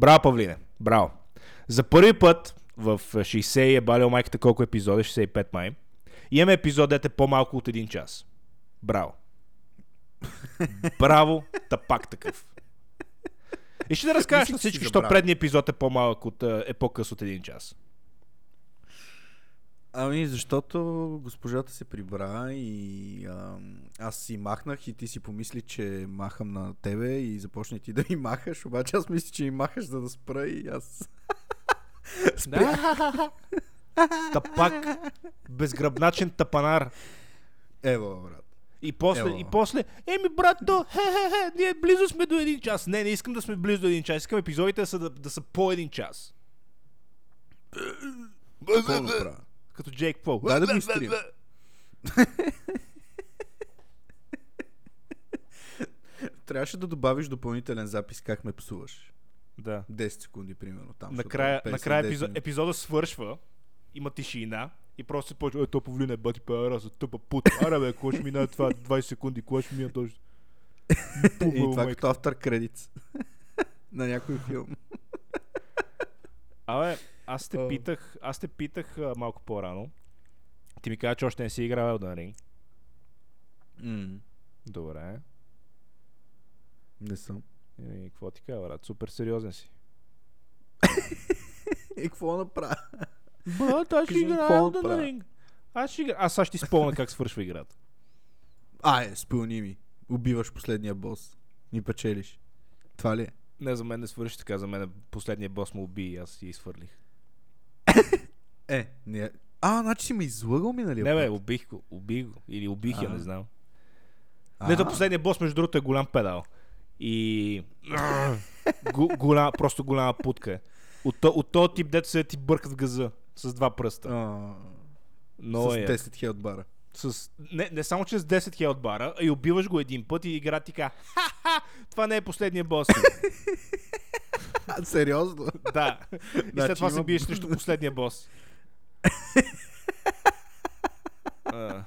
Браво, Павлине. Браво. За първи път в 60 е балил майката колко епизода, 65 май. Имаме епизод, дете по-малко от един час. Браво. Браво, та пак такъв. И ще да разкажеш на всички, защо предният епизод е по-малък от, а, е по-къс от един час. Ами, защото госпожата се прибра и ам, аз си махнах и ти си помисли, че махам на тебе и започна ти да ми махаш, обаче аз мисля, че ми махаш за да спра и аз... Спрях. Та пак, безгръбначен тапанар. Ево, брат. И после, Ево. и после, еми брато, хе-хе-хе, ние близо сме до един час. Не, не искам да сме близо до един час, искам епизодите да са, да, да са по един час. Какво направя? Като Джейк Пол. Дай да го изтрим. Трябваше да добавиш допълнителен запис как ме псуваш. Да. 10 секунди, примерно. Там, Накрая, 50, накрая 10 епизод, минути. епизода свършва, има тишина и просто се почва, е, то повлина, бати пара за тъпа пута. Аре бе, какво ще минае това 20 секунди, кога ще мина точно? И това като автор кредит на някой филм. Абе, аз те питах, аз те питах а, малко по-рано. Ти ми каза, че още не си играл Elden Ring. М, Добре. Не съм. И какво ти кажа, брат? Супер сериозен си. И какво направя? Брат, аз ще играя Elden? Ring. Аз ще играя. Аз сега ще ти спомня как свършва играта. А, е, спълни ми. Убиваш последния бос. Ни печелиш. Това ли е? Не, за мен не свърши така. За мен последния бос му уби и аз си изхвърлих. Е, не. А, значи си ме излъгал миналия Не, бе, път. убих го. Убих го. Или убих я, не знам. Не, то последния бос, между другото, е голям педал. И... Гу, голяма, просто голяма путка е. От, то, от този тип, дето се ти бъркат в газа. С два пръста. А, Но с е. 10 хелт бара. С, не, не само че с 10 хел от бара, а и убиваш го един път и игра ти ка. Ха-ха! Това не е последния бос. Сериозно? да. И след Значи това се има- биеш срещу последния бос. А,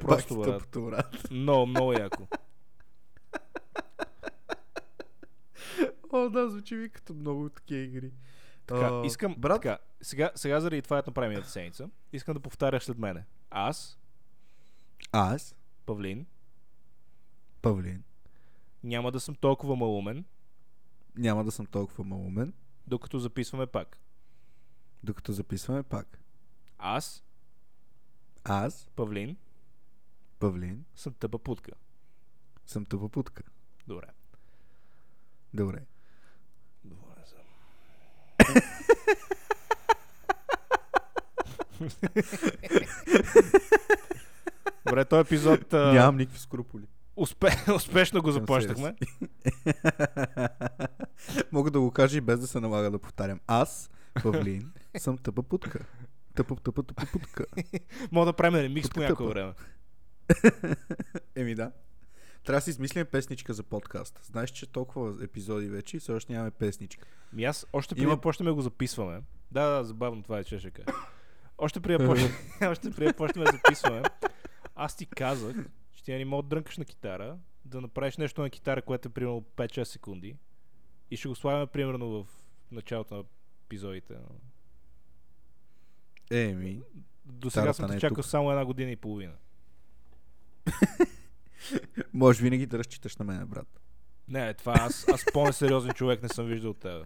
Просто, брат. тъпото, брат. Много, много яко. О, да, звучи ми като много такива игри. Така, искам, брат? така, сега, сега заради това, ето направим миналата седмица, искам да повтаряш след мене. Аз, Аз, Павлин, Павлин, няма да съм толкова малумен, няма да съм толкова малумен, докато записваме пак. докато записваме пак. Аз, Аз, Павлин, Павлин, съм тъпа путка. съм тъпа путка. Добре. Добре. Добре съм. Добре, този епизод Нямам никакви скруполи. Успе, успешно го започнахме. Мога да го кажа и без да се налага да повтарям. Аз, Павлин, съм тъпа путка. Тъпа, тъпа, тъпа путка. Мога да правим ремикс по някое време. Еми да. Трябва да си измислим песничка за подкаст. Знаеш, че толкова епизоди вече и все още нямаме песничка. Ми аз още преди Има- почнем да го записваме. Да, да, забавно това е, че ще кажа. Още преди почнем, още преди да почнем да записваме, аз ти казах, ти не мога да дрънкаш на китара, да направиш нещо на китара, което е примерно 5-6 секунди и ще го слагаме примерно в началото на епизодите. Еми, До сега съм те е чакал тук. само една година и половина. може винаги да разчиташ на мен, брат. Не, това аз, аз по-несериозен човек не съм виждал от тебе.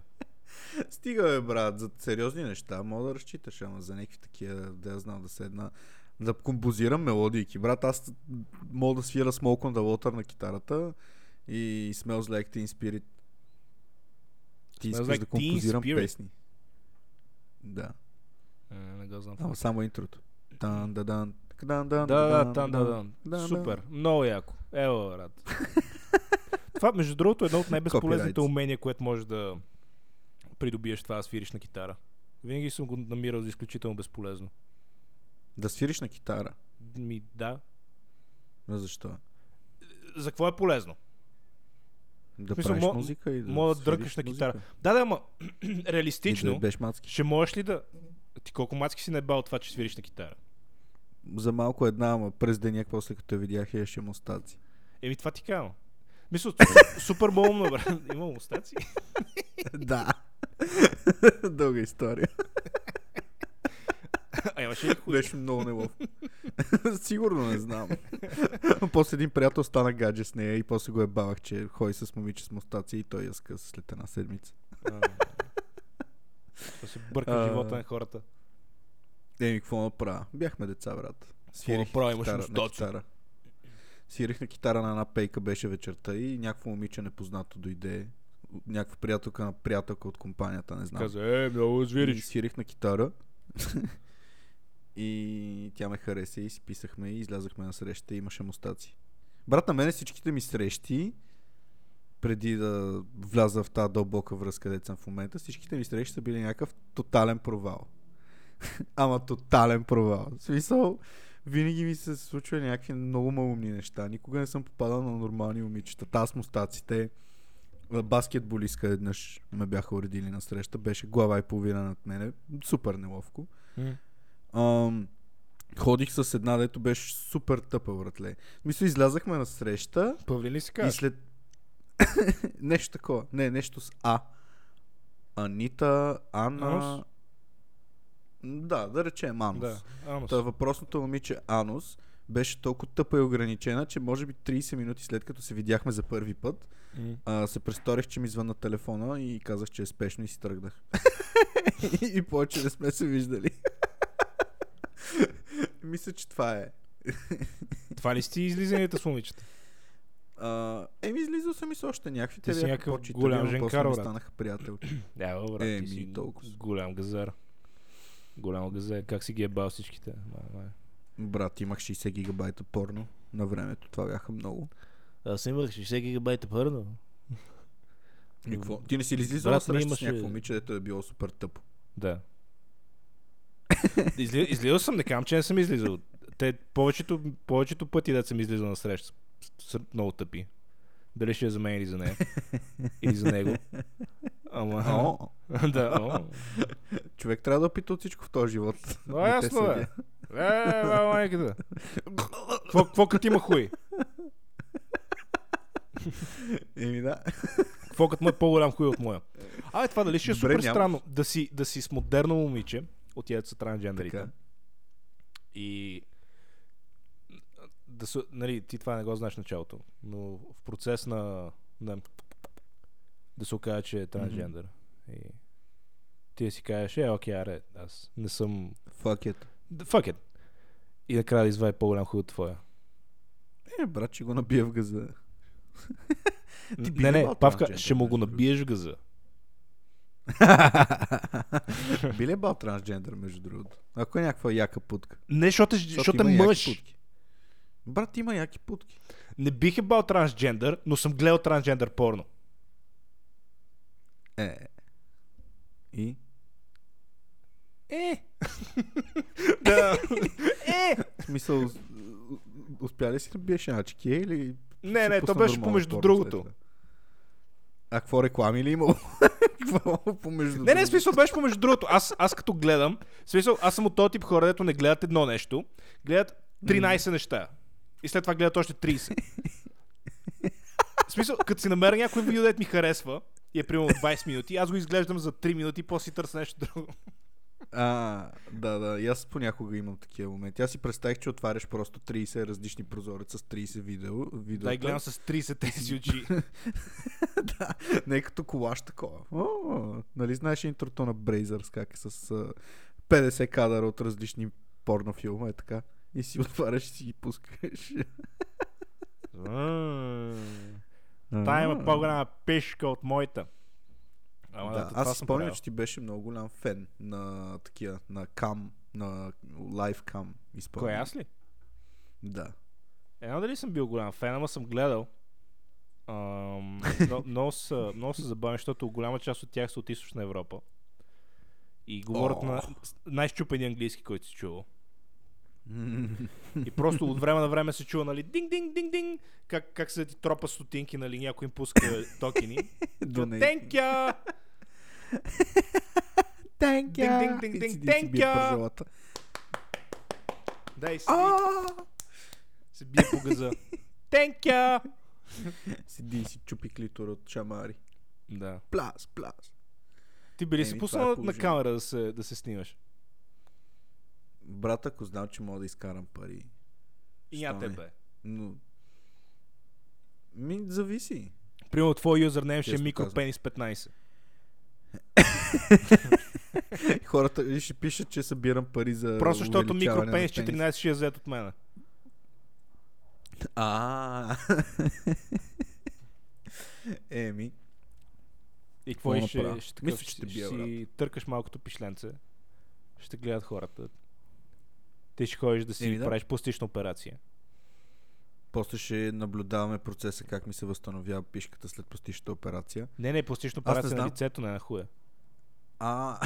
Стига, бе, брат, за сериозни неща мога да разчиташ, ама за някакви такива, да я знам да седна, да композирам мелодийки. Брат, аз мога да свира Smoke on the Water на китарата и Smells Like Teen Spirit. Ти искаш Like да композирам Spirit? песни. Да, Е, не го знам. ама само интрото. Дан, да, дан, Да, да, да, да. дан, Супер. Много яко. Ево, брат. това, между другото, е едно от най-безполезните умения, което можеш да придобиеш това да свириш на китара. Винаги съм го намирал за изключително безполезно. Да свириш на китара. Ми, да. Но защо? За какво е полезно? Да смисъл, правиш мо- музика и да мога да дрънкаш на музика. китара. Да, да, ама И реалистично, да беш мацки. ще можеш ли да... Ти колко мацки си наебал от това, че свириш на китара? За малко една, ама през деня, после като я видях, я ще мустаци. Еми, това ти казвам. Мисля, су- супер малумно, брат. Има мустаци. да. Дълга история. А имаше ли хуй? Беше много неловко. Сигурно не знам. после един приятел стана гадже с нея и после го е бавах, че ходи с момиче с мустаци и той я скъса след една седмица. Да се бърка А. живота на хората. Еми, какво направя? Бяхме деца, брат. направи? Имаш китара, на китара. Свирих на китара на една пейка, беше вечерта и някакво момиче непознато дойде. Някаква приятелка на приятелка от компанията, не знам. Каза, е, много И звириш. свирих на китара. и тя ме хареса и си писахме и излязахме на среща и имаше мустаци. Брат, на мене всичките ми срещи, преди да вляза в тази дълбока връзка, където съм в момента, всичките ми срещи са били някакъв тотален провал. Ама тотален провал. В смисъл, винаги ми се случва някакви много малумни неща. Никога не съм попадал на нормални момичета. Та с мустаците. Баскетболистка еднъж ме бяха уредили на среща. Беше глава и половина над мене. Супер неловко. М. Ам, ходих с една, дето беше супер тъпа, братле. Мисля, излязахме на среща Павлин ли си и след... нещо такова. Не, нещо с А. Анита, Ана... Анус? Да, да речем Анус. Да, анус. Та въпросното момиче Анус беше толкова тъпа и ограничена, че може би 30 минути след като се видяхме за първи път, М. а, се престорих, че ми звънна телефона и казах, че е спешно и си тръгнах. и повече не сме се виждали. Мисля, че това е. Това ли сте излизанията с момичета? А, еми, излизал съм и с още някакви. Те си бяха някакъв голям женкар, ми брат. станаха приятелки. Да, брат, Еми, ти си толкова. голям газар. Голям газар. Как си ги е бал всичките? Май, май. Брат, имах 60 гигабайта порно на времето. Това бяха много. Аз имах 60 гигабайта пърно. И какво? Ти не си ли излизал Брат, на среща с имаше- някакво момиче, дето е било супер тъпо? Да. Изли, излизал съм, не казвам, че не съм излизал. Те, повечето, повечето пъти, да съм излизал на среща, са, много тъпи. Дали ще е за мен или за нея. или за него. Ама... О, да, о. човек трябва да опита от всичко в този живот. Те ясно съдя. е. Е, бе, майката. Какво, като има хуй? Еми да. Какво като му е по-голям хуй от моя? Абе, това дали ще е супер странно да си, да си с модерно момиче, от тия са трансджендерите. И да се, нали, ти това не го знаеш в началото, но в процес на, на да се окаже, че е трансджендър. И ти да си кажеш, е, окей, аре, аз не съм... Fuck it. Fuck it. И накрая да извади по-голям хуй от твоя. Е, брат, ще го набия в газа. Ти не, не, Павка, ще му го набиеш в газа. Би ли е бал трансджендър, между другото? Ако е някаква яка путка. Не, защото, защото е мъж. Брат, има яки путки. Не бих е бал трансджендър, но съм гледал трансджендър порно. Е. И? Е! да. е! В смисъл, успя ли си да биеш една чекия или... Не, не, то беше помежду другото. А какво реклами ли имало? Какво помежду Не, не, смисъл беше помежду другото. Аз, аз като гледам, смисъл, аз съм от този тип хора, дето не гледат едно нещо, гледат 13 неща. И след това гледат още 30. В смисъл, като си намеря някой видео, дето ми харесва, и е примерно 20 минути, аз го изглеждам за 3 минути после си търся нещо друго. А, да, да. И аз понякога имам такива моменти. Аз си представих, че отваряш просто 30 различни прозореца с 30 видео. видео Да, и гледам с 30 тези очи. да, не е като колаш такова. О, нали знаеш интрото на Brazers, как е с а, 50 кадъра от различни порнофилма, е така. И си отваряш и си ги пускаш. Та има по-голяма пешка от моята. Ама Да, това аз спомням, че ти беше много голям фен на такива, на кам, на лайв кам изпълнение. Кой аз ли? Да. Едно дали съм бил голям фен, ама съм гледал. Ам, но, много, са, много са забавни, защото голяма част от тях са от източна Европа. И говорят О. на най-щупени английски, който си чувал. И просто от време на време се чува, нали, динг, динг, динг, динг, как, как се ти тропа стотинки, нали, някой им пуска токени. Donate. Thank you! Thank Ding, ding, ding, ding, thank ya. Да, и седи, се бие по газа. Thank you! Седи и си чупи клитор от шамари. Да. Плас, плас. Ти би ли си Еми, пуснал е на камера да се, да се снимаш? Брат, ако знам, че мога да изкарам пари. И не? тебе. Но... Ми, зависи. Примерно твой юзернейм ще е Честно микропенис 15. Хората ще пишат, че събирам пари за Просто защото микропенис пенис. 14 ще е взет от мен. А. Еми. И какво ще, ще, ще, те бия, си търкаш малкото пишленце. Ще гледат хората. Ти ще ходиш да си да. правиш пластична операция. После ще наблюдаваме процеса как ми се възстановява пишката след пластичната операция. Не, не, пластична Аз не операция на лицето, не на хуя. А,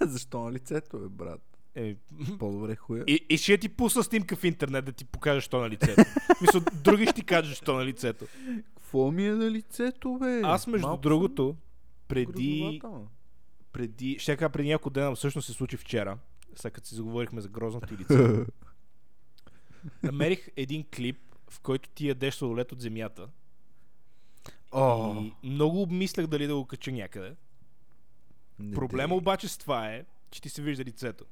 защо на лицето, бе, брат? Е, По-добре хуя. и, и ще ти пусна снимка в интернет да ти покажа, що на лицето. Мисля, други ще ти кажат, що на лицето. Какво ми е на лицето, бе? Аз, между Малко другото, преди, преди, ще кажа преди няколко дена, всъщност се случи вчера, сега като си заговорихме за грозното лице, намерих един клип, в който ти ядеш сладолет от земята. О, И много обмислях дали да го кача някъде. не Проблема обаче с това е, че ти се вижда лицето.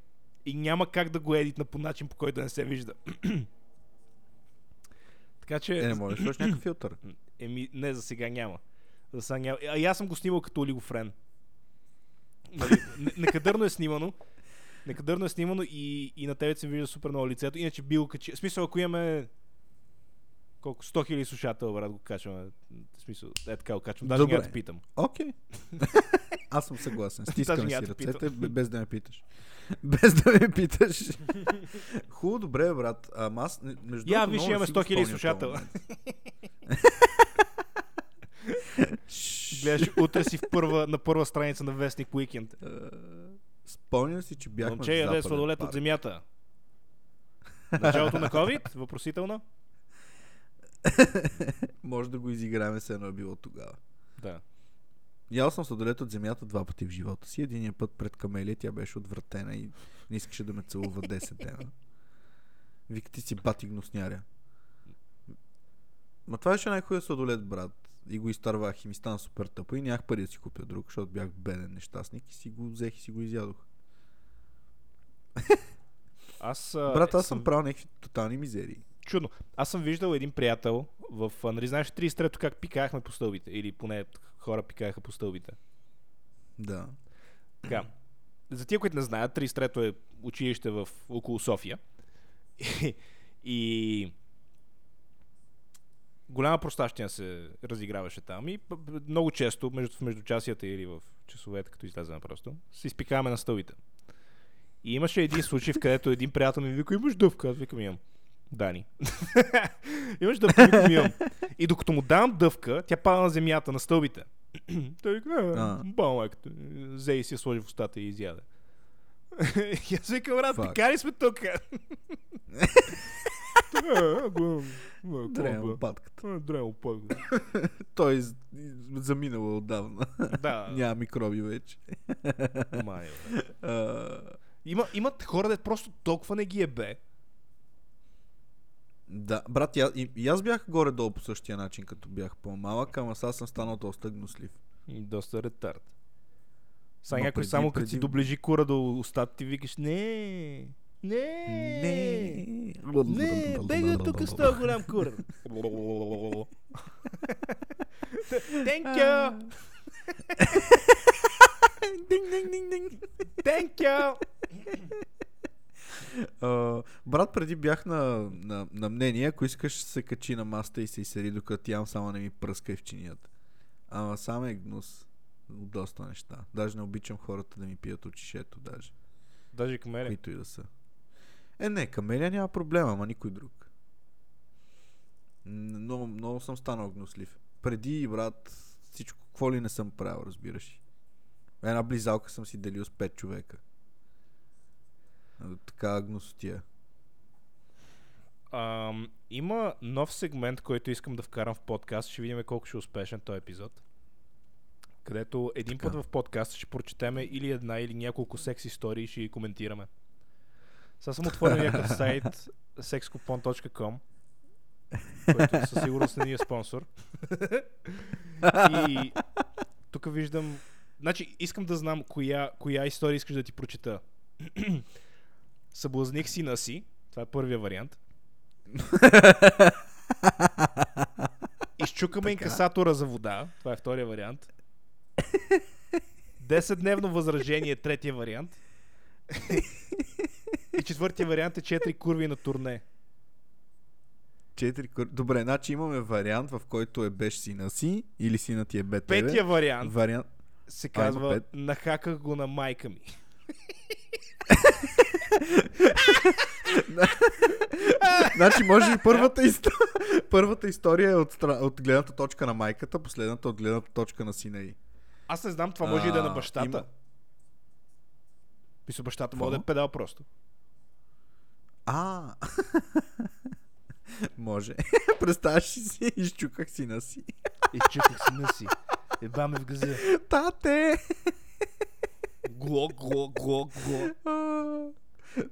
И няма как да го едитна по начин, по който да не се вижда. така че... Е, не можеш да някакъв филтър. Еми, не, за сега няма. За сега няма. А аз съм го снимал като олигофрен. Нали, не- некадърно е снимано. Некадърно е снимано и, и на тебе се вижда супер много лицето. Иначе би го качи. В смисъл, ако имаме колко? 100 000 слушател, брат, го качваме. В смисъл, е така го качвам. Даже Добре. няма питам. Окей. Аз съм съгласен. Стискам си ръцете, без да ме питаш. Без да ме питаш. Хубаво, добре, брат. Ама аз, между Я, виж, имаме си го 100 000 спомням този слушател. момент. Гледаш, утре си в първа, на първа страница на Вестник Уикенд. Спомням си, че бяхме Момче яде сладолет от земята. Началото на COVID? Въпросително? Може да го изиграем, се едно е било тогава. Да. Ял съм сладолет от земята два пъти в живота си. Единия път пред камелия, тя беше отвратена и не искаше да ме целува 10 дена. Вика ти си бати гносняря. Ма това беше най-хубавия сладолет, брат. И го изтървах и ми стана супер тъпо и нямах пари да си купя друг, защото бях беден нещастник и си го взех и си го изядох. Аз, Брат, аз съм правил някакви тотални мизерии. Чудно. Аз съм виждал един приятел в, нали знаеш 33-то как пикаехме по стълбите, или поне хора пикаеха по стълбите. Да. Така. За тия, които не знаят, 33-то е училище в около София. И, и голяма простащина се разиграваше там и много често, между, в междучасията или в часовете, като излезем просто, се изпикаваме на стълбите. И имаше един случай, в където един приятел ми вика, имаш дъвка? Аз викам, имам. Дани. имаш дъвка? Викам, имам. И докато му давам дъвка, тя пада на земята, на стълбите. Той вика, А. а, бал майката. Взе и си я сложи в устата и изяде. и аз викам, брат, Fuck. пикари сме тук. Дрема лопатката. Дремо пък. Той из- заминал отдавна. Да, Няма микроби вече. май, Има, имат хора, де просто толкова не ги е бе. Да, брат, а- и, и аз бях горе-долу по същия начин, като бях по-малък, ама сега съм станал доста гнослив. И Доста ретард. Ма някой преди- само като си преди- доближи кура до устата ти викаш, не, не, Не. не, бега тук с този голям кур. Thank you, Динг, динг, динг, динг. thank you. А, брат, преди бях на, на, на мнение, ако искаш се качи на маста и се изсери, докато ям, само не ми пръскай в чинията. Ама само е гнус. От Доста неща. Даже не обичам хората да ми пият от чишето, даже. Даже камери. Които и да са. Е, не, камелия няма проблема, ама никой друг. Много, много съм станал гнослив. Преди, брат, всичко, какво ли не съм правил, разбираш. Една близалка съм си делил с 5 човека. Така гносотия. Ам, има нов сегмент, който искам да вкарам в подкаст. Ще видим колко ще е успешен този епизод. Където един Така. път в подкаст ще прочетеме или една, или няколко секс истории и ще ги коментираме. Сега съм отворил някакъв сайт sexcoupon.com който със сигурност не ни е спонсор. и тук виждам Значи, искам да знам коя, коя история искаш да ти прочета. Съблазних сина си. Това е първия вариант. Изчукаме инкасатора за вода. Това е втория вариант. 10-дневно възражение, третия вариант. И четвъртия вариант е 4 курви на турне. Четири кър... Добре, значи имаме вариант, в който е беш сина си или сина ти е бе тебе. Петия вариант Вариант... се А, казва пет. Нахаках го на майка ми. Значи може и първата, история, първата история е от, стра... от гледната точка на майката, последната от гледната точка на сина й. Аз не знам, това може и да е на А, бащата. има- Мисля, бащата може да е педал просто. А, може. Представяш си, изчуках сина си. Изчуках сина си. Еба ме в газа. Тате! Гло, гло, гло, гло.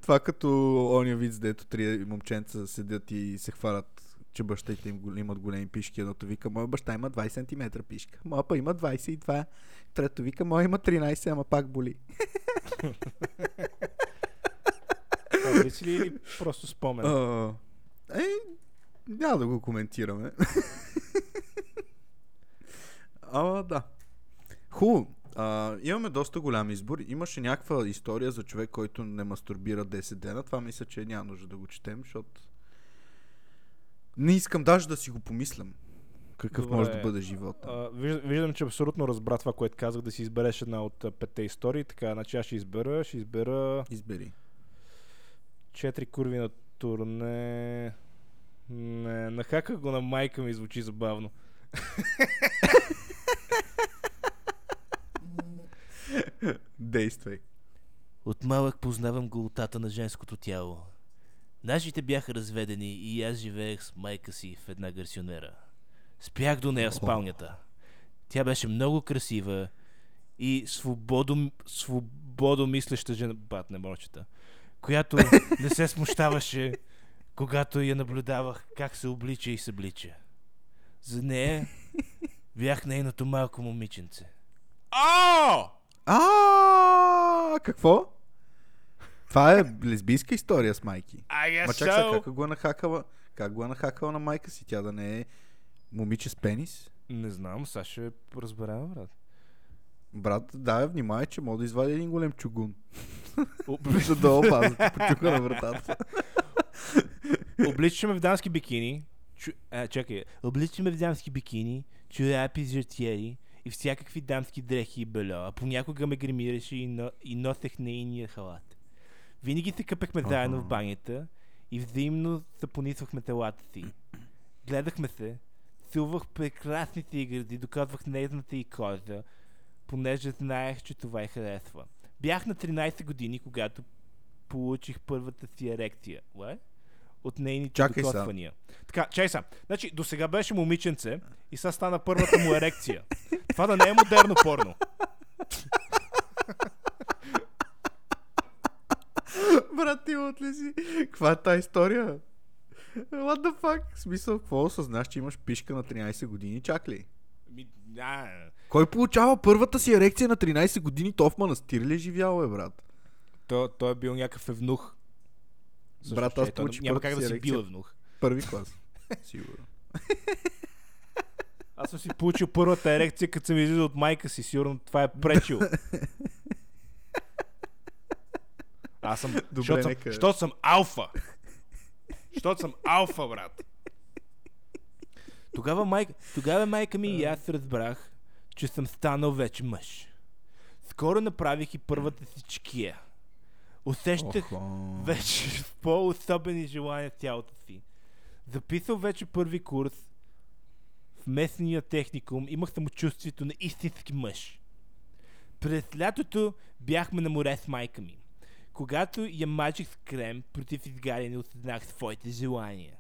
Това като ония вид, дето три момченца седят и се хвалят, че бащите им имат големи пишки. Едното вика, моя баща има 20 см пишка. Моя па има 22. Трето вика, моя има 13, ама пак боли. Виси ли или просто спомен? А, Е, няма да го коментираме. Ама да. Хубаво. А, имаме доста голям избор. Имаше някаква история за човек, който не мастурбира 10 дена. Това мисля, че няма нужда да го четем, защото не искам даже да си го помислям. Какъв Добре. може да бъде живота. А, виждам, че абсолютно разбра това, което казах, да си избереш една от петте истории. Така, значи аз ще избера, ще избера Избери. Четири курви на турне. Не, нахаках го на майка ми, звучи забавно. Действай. От малък познавам голотата на женското тяло. Нашите бяха разведени и аз живеех с майка си в една гарсионера. Спях до нея в спалнята. Тя беше много красива и свободо, свободомислеща жена... Бат, не мочета. Която не се смущаваше, когато я наблюдавах как се облича и съблича. За нея бях нейното малко момиченце. О! А, какво? Това е лесбийска история с майки. Ма чак сега, как го е нахакала? Как го е нахакала на майка си? Тя да не е момиче с пенис? Не знам, сега ще разберем, брат. Брат, дай внимай, че мога да извади един голем чугун. За да опаза почука на вратата. Обличаме в дамски бикини. Чу... А, чакай. Обличаме в дамски бикини, чорапи, жертиери и всякакви дамски дрехи и бельо, а понякога ме гримираше и, но, и носех нейния халат. Винаги се къпехме заедно в банята и взаимно запонисвахме телата си. Гледахме се, силвах прекрасните й гърди, доказвах нежната и кожа, понеже знаех, че това й харесва. Бях на 13 години, когато получих първата си ерекция. What? От нейните Чакай докосвания. Така, чай са. Значи, до сега беше момиченце и сега стана първата му ерекция. Това да не е модерно порно. Брат, ти от ли си? Каква е тази история? What the fuck? В смисъл, какво осъзнаш, че имаш пишка на 13 години? Чак ли? Ми, а, Кой получава първата си ерекция на 13 години? То в манастир ли е живял, е, брат? той, той е бил някакъв евнух. Също, Брат, аз той получих Няма как да си бил евнух. Първи клас. Сигурно. Аз съм си получил първата ерекция, като съм излизал от майка си. Сигурно това е пречил. Аз съм... Добре, защото, съм нека- защото съм алфа. Защото съм алфа, брат. Тогава майка, тогава майка ми и аз разбрах, че съм станал вече мъж. Скоро направих и първата си чекия. Усещах Охо. вече в по-особени желания в тялото си. Записал вече първи курс в местния техникум, имах самочувствието на истински мъж. През лятото бяхме на море с майка ми. Когато я мажих с крем против изгаряне, осъзнах своите желания.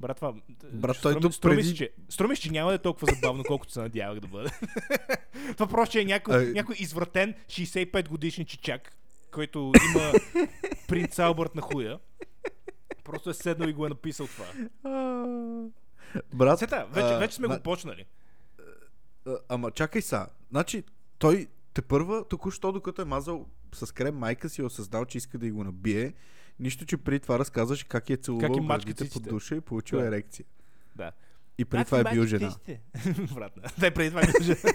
Брат, това... Брат, той струми- тук струми преди- че, струми се, че няма да е толкова забавно, колкото се надявах да бъде. това просто е някой, Ай. някой извратен 65 годишен чичак, който има принц Албърт на хуя. Просто е седнал и го е написал това. А, Брат, Сета, вече, а, вече сме на- го почнали. а, Ама чакай са. Значи, той те първа, току-що докато е мазал с крем майка си, е осъзнал, че иска да й го набие. Нищо, че преди това разказваше как е целувал Как гърдите под душа и получил Да. ерекция. Да. И преди това е бил жена. Брат, дай преди това е бил жена.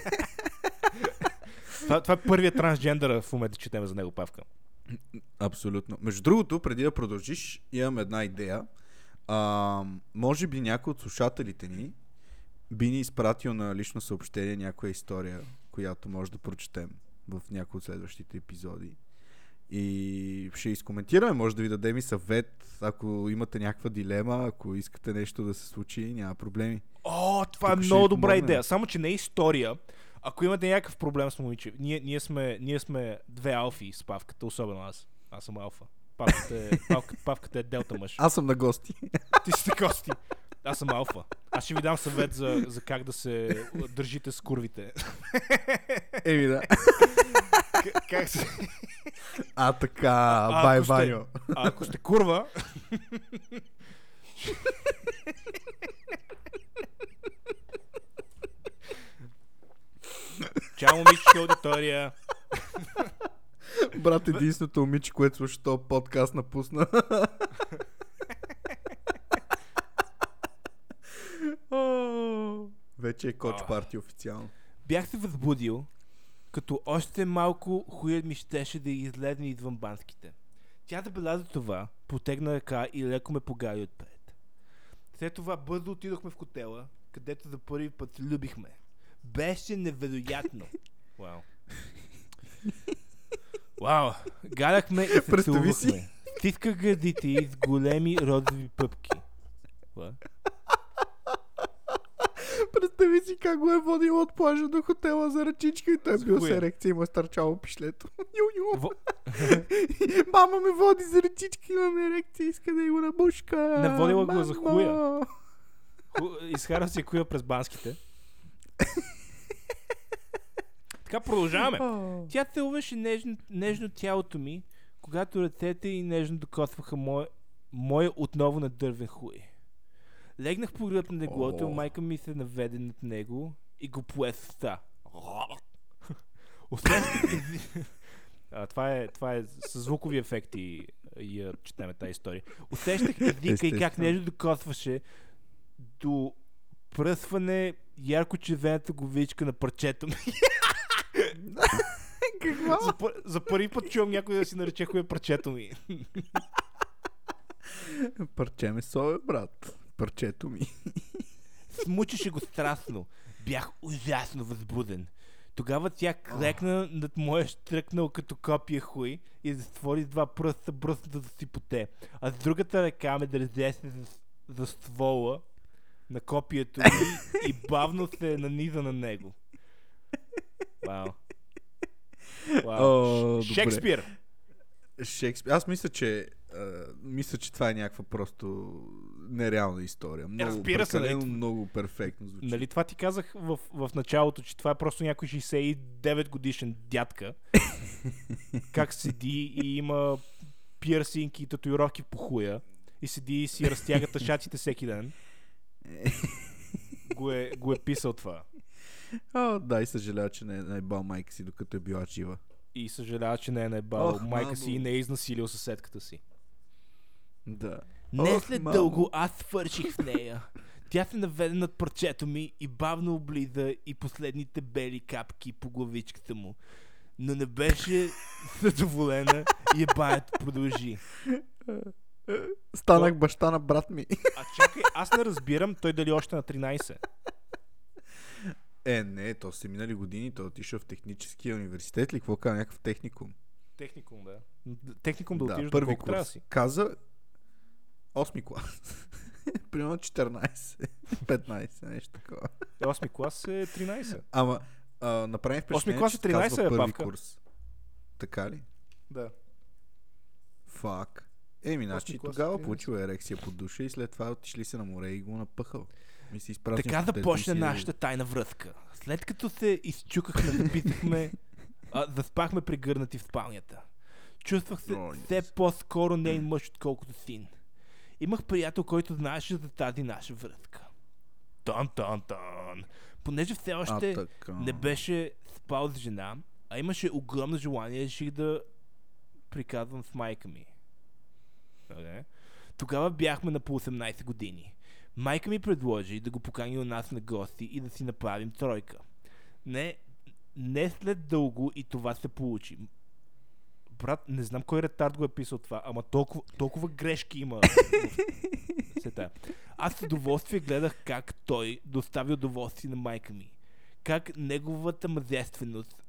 това, това е първият трансджендър в момента, четем за него, Павка. Абсолютно. Между другото, преди да продължиш, имам една идея. А, може би някой от слушателите ни би ни изпратил на лично съобщение някоя история, която може да прочетем в някои от следващите епизоди. И ще изкоментираме, може да ви дадем и съвет, ако имате някаква дилема, ако искате нещо да се случи, няма проблеми. О, това Тук е много добра помогнем. идея. Само, че не е история. Ако имате някакъв проблем с момиче, ние, ние, сме, ние сме две алфи с Павката, особено аз. Аз съм алфа. Павката е, павката, павката е делта мъж. Аз съм на гости. Ти си кости. Аз съм алфа. Аз ще ви дам съвет за, за как да се държите с курвите. Еми да. К- как се... А така, А, бай ако сте-. А ако сте курва... Чао, момичета аудитория. Брат, единственото момиче, което слуша този подкаст, напусна. О, Вече е коч парти официално. Бях се възбудил, като още малко хуят ми щеше да излезне извън банските. Тя забеляза това, потегна ръка и леко ме погари отпред. След това бързо отидохме в хотела, където за първи път се любихме. Беше невероятно. Вау. Вау. Гадахме и се Представи си. целувахме. Стисках гърдите с големи розови пъпки. What? Представи си как го е водил от плажа до хотела за ръчичка и той е бил с хуя. ерекция и му е стърчало пишлето. Ю-ю. Во... Мама ме води за ръчичка, имам ерекция, иска да го набушка. Не водила го за Мамо. хуя. Ху- Изкара си коя през банските. така продължаваме. Тя целуваше нежно, нежно тялото ми, когато ръцете й нежно докосваха моя, моя отново на дървен хуй. Легнах по гръб на леглото, майка ми се наведе над него и го пое с а, това, е, това е с звукови ефекти и я четеме тази история. Усещах езика и как нежно докосваше до пръсване ярко червената говичка на парчето ми. Какво? за, за първи път чувам някой да си нарече кое парчето ми. Парче ме сове, брат. Парчето ми. Смучеше го страстно. Бях ужасно възбуден. Тогава тя клекна над моя штръкнал като копия хуй и затвори с два пръста бръснатата си поте. А с другата ръка ме дързе се за, за ствола на копието ми и бавно се наниза на него. Вау. Вау. О, Ш- добре. Шекспир! Шекспир. Аз мисля, че а, мисля, че това е някаква просто нереална история. Много, разбира се, нали? много перфектно звучи. Нали това ти казах в, в началото, че това е просто някой 69 годишен дядка, как седи и има пирсинки и татуировки по хуя и седи и си разтяга тъшаците всеки ден. Го е, го е писал това. О, да, и съжалява, че не е наебал майка си, докато е била жива. И съжалява, че не е наебал майка си и не е изнасилил съседката си. Да. Не Ох, след мамо. дълго аз свърших в нея. Тя се наведе над парчето ми и бавно облиза и последните бели капки по главичката му. Но не беше задоволена и ебаят продължи. Станах баща на брат ми. А чакай, аз не разбирам той дали още на 13. Е, не, то са минали години, той е отишъл в техническия университет ли? Какво казва? Някакъв техникум. Техникум, да. Техникум да, да, отидеш първи доколко трябва курс. си. Каза 8 клас. Примерно 14, 15, нещо такова. 8 клас е 13. Ама, а, направи впечатление, клас че е се казва 13, бе, първи Павка. курс. Така ли? Да. Фак. Еми, значи клас е тогава 13. получил ерекция под душа и след това отишли се на море и го напъхал. Ми си Така си- нашата тайна връзка. След като се изчукахме, напитахме, а, заспахме прегърнати в спалнята. Чувствах се О, все по-скоро нейн мъж, отколкото син. Имах приятел, който знаеше за тази наша връзка. Тон, тон, тон. понеже все още А, така. не беше спал с жена, а имаше огромно желание, реших да приказвам с майка ми. Okay. Тогава бяхме на по 18 години. Майка ми предложи да го покани у нас на гости и да си направим тройка. Не, не след дълго и това се получи. Брат, не знам кой ретард го е писал това, ама толкова, толкова грешки има. Аз с удоволствие гледах как той достави удоволствие на майка ми. Как неговата мазественост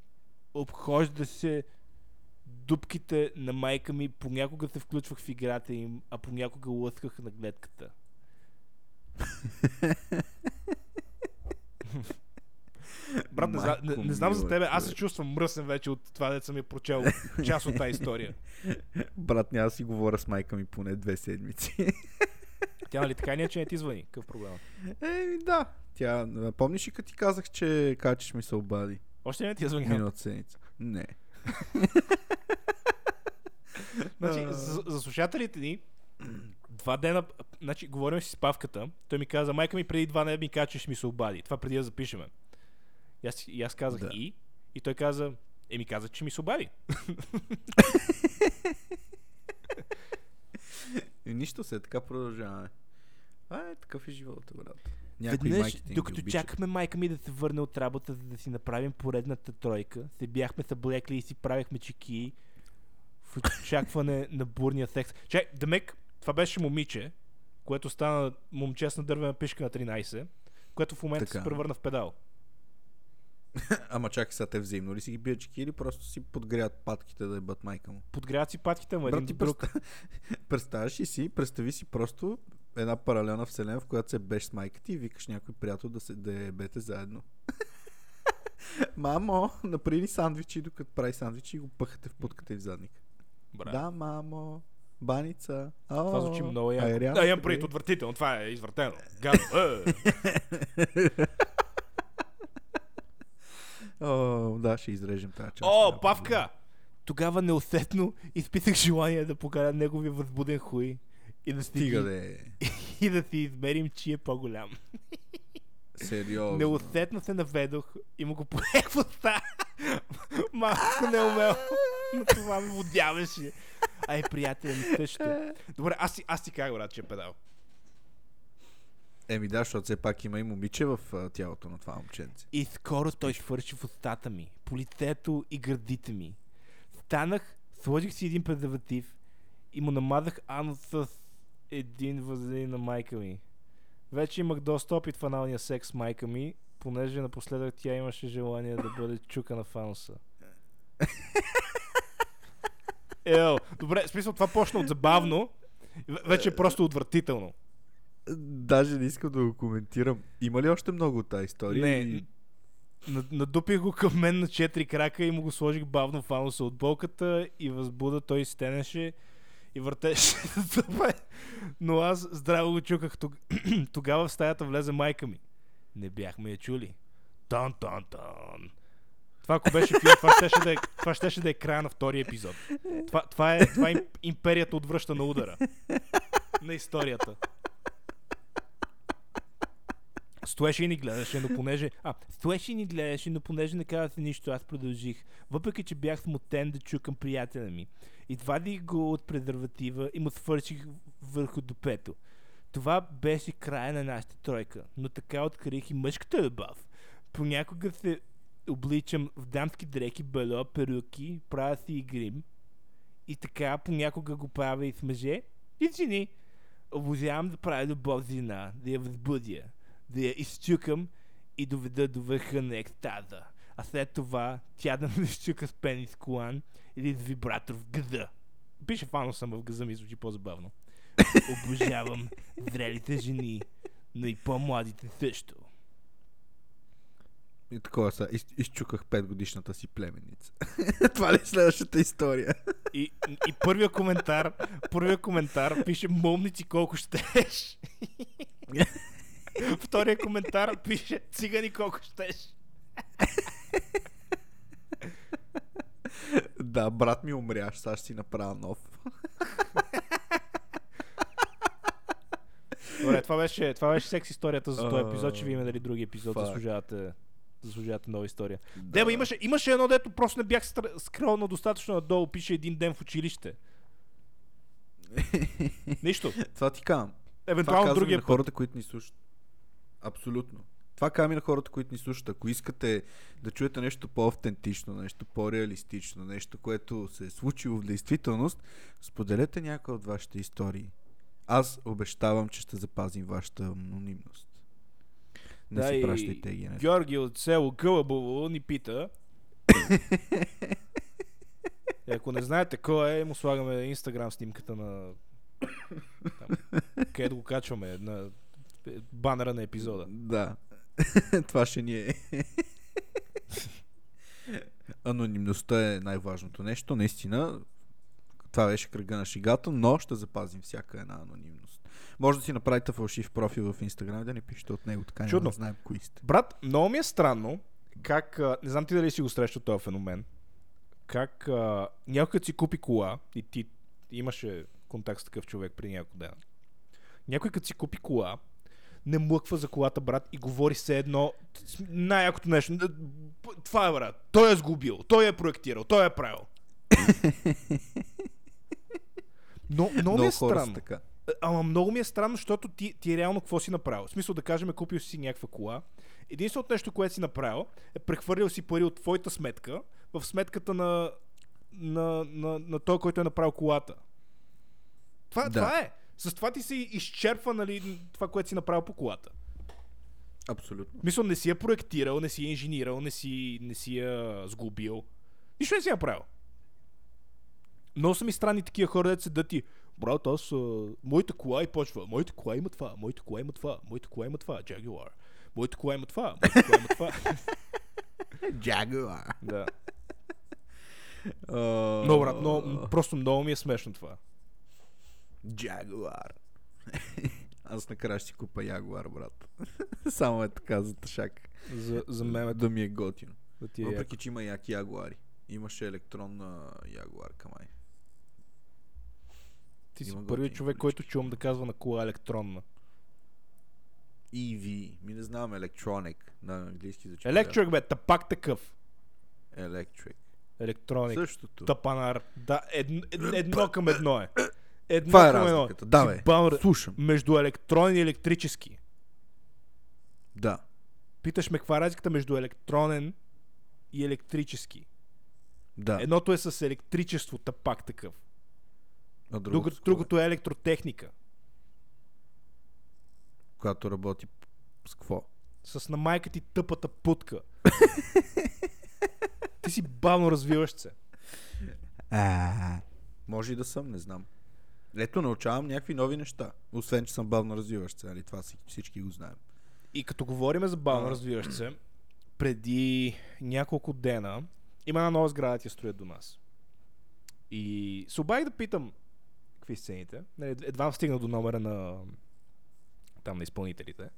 обхожда се дупките на майка ми, понякога се включвах в играта им, а понякога лъсках на гледката. Брат, не, не, не знам за тебе, аз се чувствам мръсен вече от това, да съм я прочел част от тази история. Брат, няма да си говоря с майка ми поне две седмици. Тя нали така не, че не ти звъни? Какъв проблем? Еми да. Тя, помниш ли като ти казах, че качеш ми се обади Още не ти е звъня. миналата седмица? Не. Значи, за, за слушателите ни, два дена, значи, говорим си с Павката, той ми каза, майка ми преди два дена ми каза, че ще ми се обади. Това преди да запишеме. И аз, и аз казах Да. и, и той каза, е ми каза, че ми се обади. И нищо се, така продължаваме. А, е, такъв е живота, брат. Някои Веднъж, докато чакахме майка ми да се върне от работа, за да си направим поредната тройка, се бяхме съблекли и си правихме чеки в очакване на бурния секс. Чай, Демек, това беше момиче, което стана момче с надървена пишка на 13, което в момента Така. се превърна в педал. Ама чакай сега, те взаимно ли си ги бият чеки или просто си подгряват патките да ебат майка му? Подгряват си патките му един Брат, друг. представ... представяш ли си, представи си просто една паралелна вселена, в която се беш с майка ти и викаш някой приятел да се да ебете заедно. Мамо, направи ни сандвичи, докато прави сандвичи и го пъхате в путката и в задник. Бра. Да, мамо. Баница. О, Това звучи много яко. Да, имам е? отвратително. Това е извъртено. Гадно. Е. О, да, ще изрежем тази част. О, Няма Павка! Тогава неусетно изпитах желание да поканя неговия възбуден хуй и да, Стига да е. и да си измерим, чи е по-голям. Сериозно. Неусетно се наведох и му го поех в уста. Малко неумел. Но това ме водяваше. Ай, приятел ми също. Добре, аз си, аз си как, брат, че е педал. Еми да, защото все пак има и момиче в а, тялото на това момченце. И скоро той свърши в устата ми, по лицето и гърдите ми. Станах, сложих си един презерватив и му намазах анус с един възлин на майка ми. Вече имах доста опит в аналния секс с майка ми, понеже напоследък тя имаше желание да бъде чукана в ануса. Ел, добре, смисъл това почна от забавно, вече е просто отвратително. Даже не искам да го коментирам. Има ли още много от тази история? Не, Надупих го към мен на четири крака и му го сложих бавно в ануса от болката и възбуда той стенеше и въртеше. Но аз здраво го чуках. Тог- Тогава в стаята влезе майка ми. Не бяхме я чули. Тон, тон, тон. Това ако беше филм, това щеше да е, това щеше да е края на втория епизод. Това, това е, това е им- империята отвръща на удара. На историята. Стоеше и ни гледаше, но понеже... А, стоеше и ни гледаше, но понеже не каза нищо, аз продължих. Въпреки, че бях смутен да чукам приятеля ми. Извадих го от презерватива и му свърших върху допето. Това беше края на нашата тройка, но така открих и мъжката любов. Понякога се обличам в дамски дреки, бельо, перуки, правя си и грим. И така понякога го правя и с мъже и с жени. Обожавам да правя любов жена, да я възбудя, да я изчукам и доведа до върха на екстаза. А след това тя да ме изчука с пенис колан или с вибратор в гъза. Пише ануса, ама в гъза ми звучи по-забавно. Обожавам зрелите жени, но и по-младите също. И такова са. Из, изчуках 5 годишната си племенница. Това ли е следващата история? И, и първия коментар, първия коментар пише момници колко щеш. Втория коментар пише цигани колко щеш. да, брат ми умряш, сега ще си направя нов. Добре, това беше, това беше секс историята за този епизод. Ще видим дали други епизод фак. заслужавате, заслужавате нова история. Да, бе, имаше, имаше едно, дето просто не бях стр- скролнал достатъчно надолу, пише един ден в училище. Нищо. Това ти казвам. Евентуално другия на път. хората, които ни слушат. Абсолютно. Това и на хората, които ни слушат. Ако искате да чуете нещо по-автентично, нещо по-реалистично, нещо, което се е случило в действителност, споделете някои от вашите истории. Аз обещавам, че ще запазим вашата анонимност. Не Да, си пращайте ги. Не. Георги от село Гълъбово ни пита. И ако не знаете кой е, му слагаме инстаграм снимката на... Там, където го качваме, на банера на епизода. Да. Това ще ни е. Анонимността е най-важното нещо. Наистина, това беше кръга на шигата, но ще запазим всяка една анонимност. Може да си направите фалшив профил в Инстаграм и да не пишете от него, така Чудно. да знаем кои сте. Брат, много ми е странно как... Не знам ти дали си го срещал този феномен. Как а, някой си купи кола и ти имаше контакт с такъв човек при няколко дена. Някой като си купи кола, не млъква за колата, брат, и говори се едно най-якото нещо. Това е, брат. Той е сгубил, той е проектирал, той е правил. Но, много ми е странно. така. Ама много ми е странно, защото ти, ти реално какво си направил? В смисъл да кажем, купил си някаква кола. Единственото нещо, което си направил, е прехвърлил си пари от твоята сметка в сметката на, на, на, на той, който е направил колата. Това, Да. това е. С това ти се изчерпва нали, това, което си направил по колата. Абсолютно. Мисля, не си я проектирал, не си я инженирал, не си, не си я сгубил. Нищо не си я направил. Много са ми странни такива хора, се да ти. Брат, аз, а, моята кола и почва. Моята кола има това, моята кола има това, моята кола има това, Jaguar. Моята кола има това, моята кола има това. Jaguar. да. Uh, Много, брат, много, просто много ми е смешно това. Jaguar. Аз накрая ще си купа Ягуар, брат. Само е така за тъшак. За, за мемето Да ми е готино. да ти е Въпреки, че има яки ягуари. Имаше електронна ягуарка, май. Ти си първият човек, който колички. чувам да казва на кола електронна. EV. Ми не знам, Electronic. На английски звучи. Електрик, бе, тапак такъв. Electric. Електроник. Същото. Тапанар. Да, едно, едно към едно е. Едно Това е към едно. разликата. Да, бе. бал- Слушам. Между електронен и електрически. Да. Питаш ме каква е разликата между електронен и електрически. Да. Едното е с електричество, пак такъв. а другото, Другото, е електротехника. Която работи с какво? С на майка ти тъпата путка. ти си бавно развиващ се. А, може и да съм, не знам. Ето, научавам някакви нови неща. Освен, че съм бавно развиващ се, нали? Това си- всички го знаем. И като говорим за бавно развиващ се, преди няколко дена има една нова сграда, ти строят до нас. И се обадих да питам какви са цените. Нали, Едва стигна до номера на там на изпълнителите.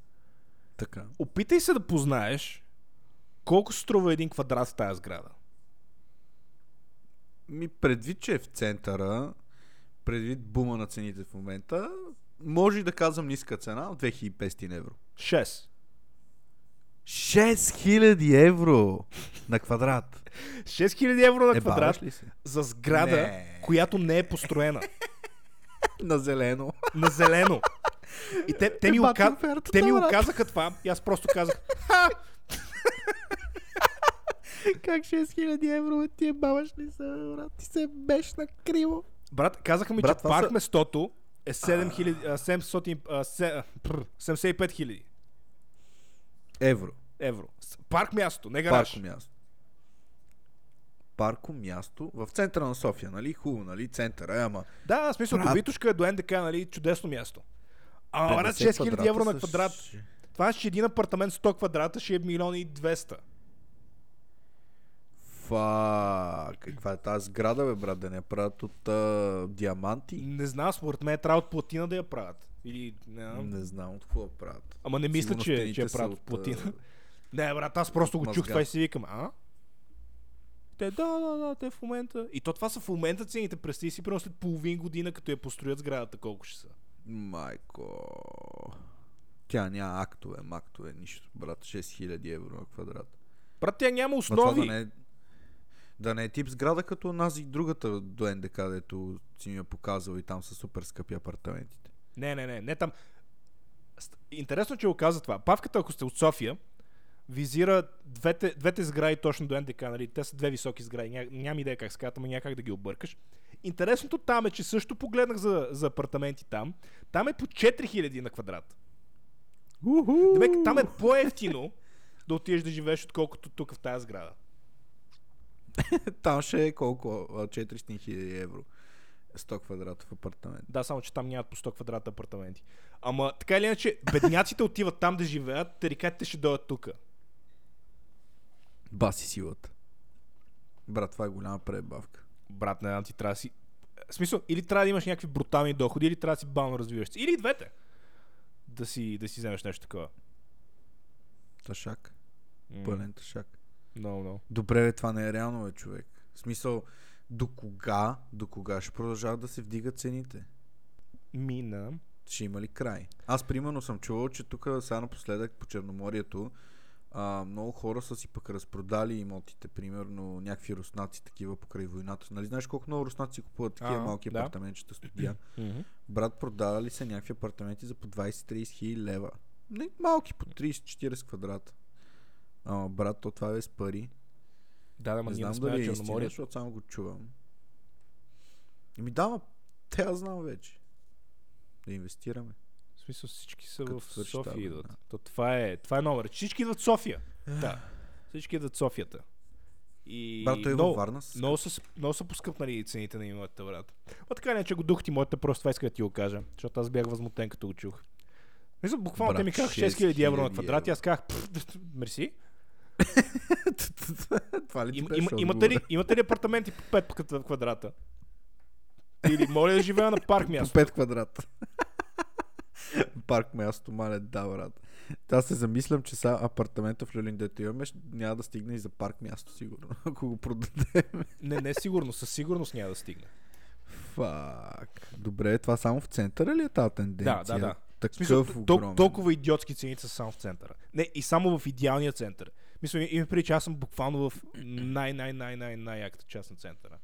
Така. Опитай се да познаеш колко струва един квадрат в тази сграда. Ми предвид, че е в центъра, предвид бума на цените в момента, може и да казвам ниска цена от 2500 евро. 6. 6000 евро на квадрат. 6000 евро на Е, квадрат ли се? за сграда, Не. която не е построена. На зелено. на зелено. И те, те, ми, Ебати ока... те ми оказаха това и аз просто казах, Как 6000 евро, ти е баваш ли се, брат? Ти се беш на криво. Брат, казаха ми, Брат, че парк са- местото е 7000, а, 700, а, се- пр, 75 хиляди Евро. евро. Парк място, не гараж. Парко място. Парко място в центъра на София, нали? Хубаво, нали? Центъра, е, ама Да, в смисъл, Брат. Витушка до НДК, нали, чудесно място. А, брат, 50 6000 евро на квадрат. Това ще един апартамент 100 квадрата, ще е милион и 200. Фак, каква е тази сграда, бе, брат? Да не я правят от а, диаманти? Не знам, според мен трябва от платина да я правят. Или, не знам. Не знам от какво я правят. Ама не мисля, Сигурно че, че я правят от платина. Не, брат, аз просто го чух това и си викам, а? Те, да, да, да, те в момента. И то това са в момента цените. Представи си, примерно след половин година, като я построят сградата, колко ще са. Майко. Тя няма актове, мактове, нищо. Брат, 6000 евро на квадрат. Брат, тя няма основи. да не, е, да не е тип сграда като нас и другата до НДК, където си ми я показал и там са супер скъпи апартаментите. Не, не, не, не там. Интересно, че го каза това. Павката, ако сте от София, визира двете, двете сгради точно до НДК, нали? Те са две високи сгради. Ня, нямам идея как се казват, ама някак да ги объркаш. Интересното там е, че също погледнах за, за апартаменти там. Там е по 4000 на квадрат. Демек, там е по-ефтино да отидеш да живееш, отколкото тук в тази сграда. Там ще е колко? А, 400 хиляди евро. 100 квадратов апартамент. Да, само че там нямат по 100 квадрата апартаменти. Ама така или иначе, бедняците отиват там да живеят, тарикатите ще дойдат тук. Баси силата. Брат, това е голяма пребавка. Брат, не знам, ти трябва да си... В смисъл, или трябва да имаш някакви брутални доходи, или трябва да си бавно развиваш. Или двете. Да си, да си вземеш нещо такова. Ташак. М, Пълен ташак. Много, много. Добре, бе, това не е реално, бе, човек. В смисъл, до кога, до кога ще продължават да се вдигат цените? Мина. Ще има ли край? Аз примерно съм чувал, че тук сега напоследък по Черноморието а, много хора са си пък разпродали имотите, примерно някакви руснаци такива покрай войната. Нали знаеш колко много руснаци купуват такива А, малки да. апартаментчета студия? Брат, продавали са някакви апартаменти за по 20-30 хиляди лева. Не, малки, по 30-40 квадрата. Ама, брат, то това е с пари. Да, да, ма не знам не дали е истина, защото само го чувам. И ми дава, те аз знам вече. Да инвестираме. В смисъл всички са Като в София идват. война. То, това, е, това е номер. Всички идват в София. да. Всички идват в Софията. И Брат, той е във Варна. много, са, много са поскъпнали цените на имотите, брат. А така не, че го духти моята, просто това иска да ти го кажа. Защото аз бях възмутен, като го чух. Мисля, буквално Брат, те ми казаха 6000 евро на квадрат и аз казах, «Пф, мерси. това ли ти Им, имате, ли, отговора? имате ли апартаменти по 5 квадрата? Или моля да живея на парк По място? 5 квадрата. Парк място, мале, да, брат. Аз се замислям, че са апартамента в Люлин, дето имаме, няма да стигне и за парк място, сигурно, ако го продадем. Не, не сигурно, със сигурност няма да стигне. Фак. Добре, това само в центъра ли е тази тенденция? Да, да, да. Такъв смисъл, огромен. толкова идиотски цените са само в центъра. Не, и само в идеалния център. Мисля, има преди, че аз съм буквално в най-най-най-най-най-яката част на центъра.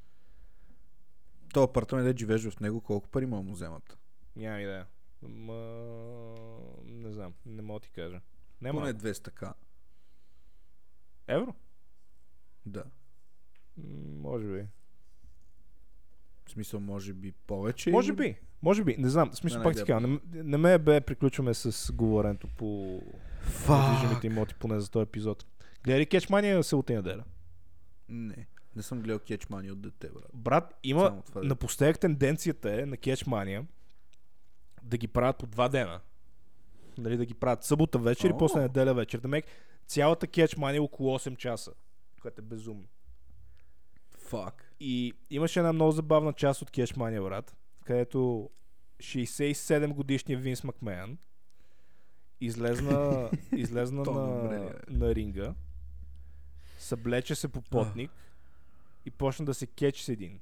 То апартамент, да живееш в него, колко пари му вземат? Нямам идея. Ма... Не знам, не мога ти кажа. Не Поне малко. 200к. Евро? Да. М, Може би. В смисъл, може би повече. Може или- би. Може би. Не знам. В смисъл, Не, пак ти казвам. Не, ме бе приключваме с говоренето по недвижимите Фак. имоти, поне за този епизод. Гледай ли Кетчмания селата и неделя? Не. Не съм гледал кетчмани от дете, брат. Брат, има да- напоследък тенденцията е на Кетчмания да ги правят по два дена. Нали, да ги правят събота вечер и О. после неделя вечер. Демек, цялата Кетчмания е около 8 часа, което е безумно. Фак. И имаше една много забавна част от Кетчмания, брат, където 67 годишният Винс Макмеян излезна, излезна на, на ринга, съблече се по потник и почна да се кечи с един.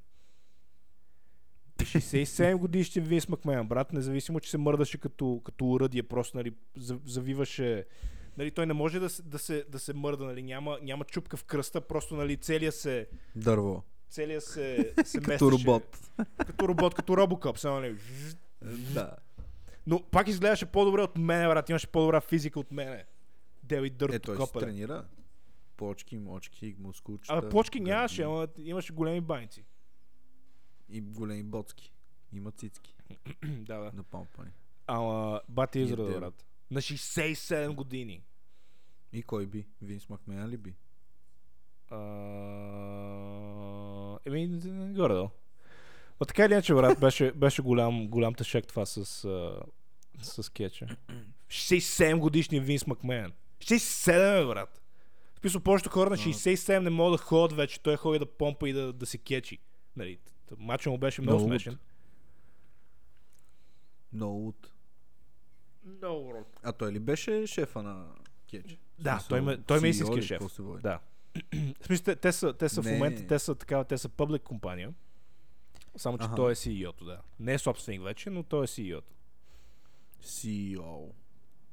И 67 годишният Винс Макмеян, брат, независимо, че се мърдаше като, като уръдие, просто нали, за- завиваше Нали, той не може да, се- да, се, да се мърда, нали, няма, няма чупка в кръста, просто нали, целият се, Дърво. целият се, се Като робот. Като робот, като робокоп. Само, нали. Да. Но пак изглеждаше по-добре от мене, брат. Имаше по-добра физика от мене. Дел и дърт Е, той копеле. тренира. Почки, мочки, мускулчета. Почки гърди нямаше, ама имаше големи баници. И големи боцки. Има цицки. да, да. Напомпани. Ама бати И изрода, дебел. брат. На 67 години. И кой би? Винс Макмеян ли би? А... Еми, горе Но така или иначе, брат, беше, беше голям, голям тъшек това с, а, с кетча. 67 годишни Винс Макмен. 67, бе, брат. В смисъл, повечето хора на 67 не могат да ходят вече. Той ходи да помпа и да, да се кечи. Нали, матчът му беше много Много смешен. No Wood. Много, брат. А той ли беше шефа на Кетч? Да, В той ме- смисъл, той ме CEO истинския ли, шеф. Да. В смисъл, те, те са, те са в Не. момента, те са такава, те са публик компания. Само, че Аха. той е CEO-то, да. Не е собственик вече, но той е CEO-то. CEO.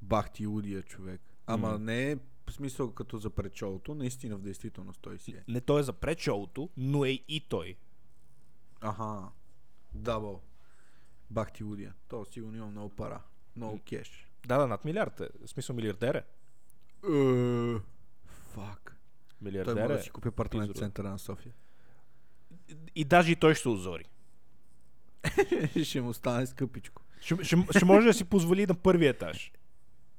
Бахти Удия човек. Ама М. не е в смисъл като за предшоуто, наистина в действителност той си е. Не той е за предшоуто, но е и той. Аха. Дабъл. Бахти Удия. То сигурно има много пара. Много кеш. Да, да, над милиард е. В смисъл милиардер е. Фак. Той Милиардер може е. да си купи апартамент в центъра на София. И даже и той ще се озори. ще му стане скъпичко. Ще, ще, ще може да си позволи на първия етаж.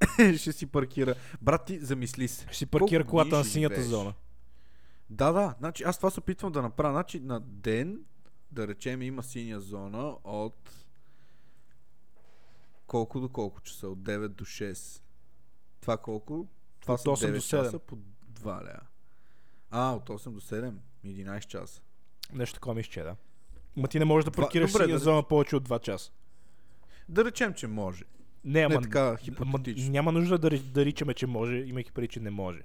ще си паркира. Брат ти, замисли се. Ще си паркира Колко колата на синята живееш? зона. Да, да. Значи, аз това се опитвам да направя. Значи, на ден, да речем, има синя зона от колко до колко часа? От 9 до 6. Това колко? Това От са 8 9 до 7. часа по 2 ля. А, от 8 до 7. 11 часа. Нещо такова ми ще, да. Ма ти не можеш да паркираш добре, синя да- зона повече от 2 часа. Да речем, че може. Не, ама, не така ама няма нужда да, да ричаме, че може, имайки преди, че не може.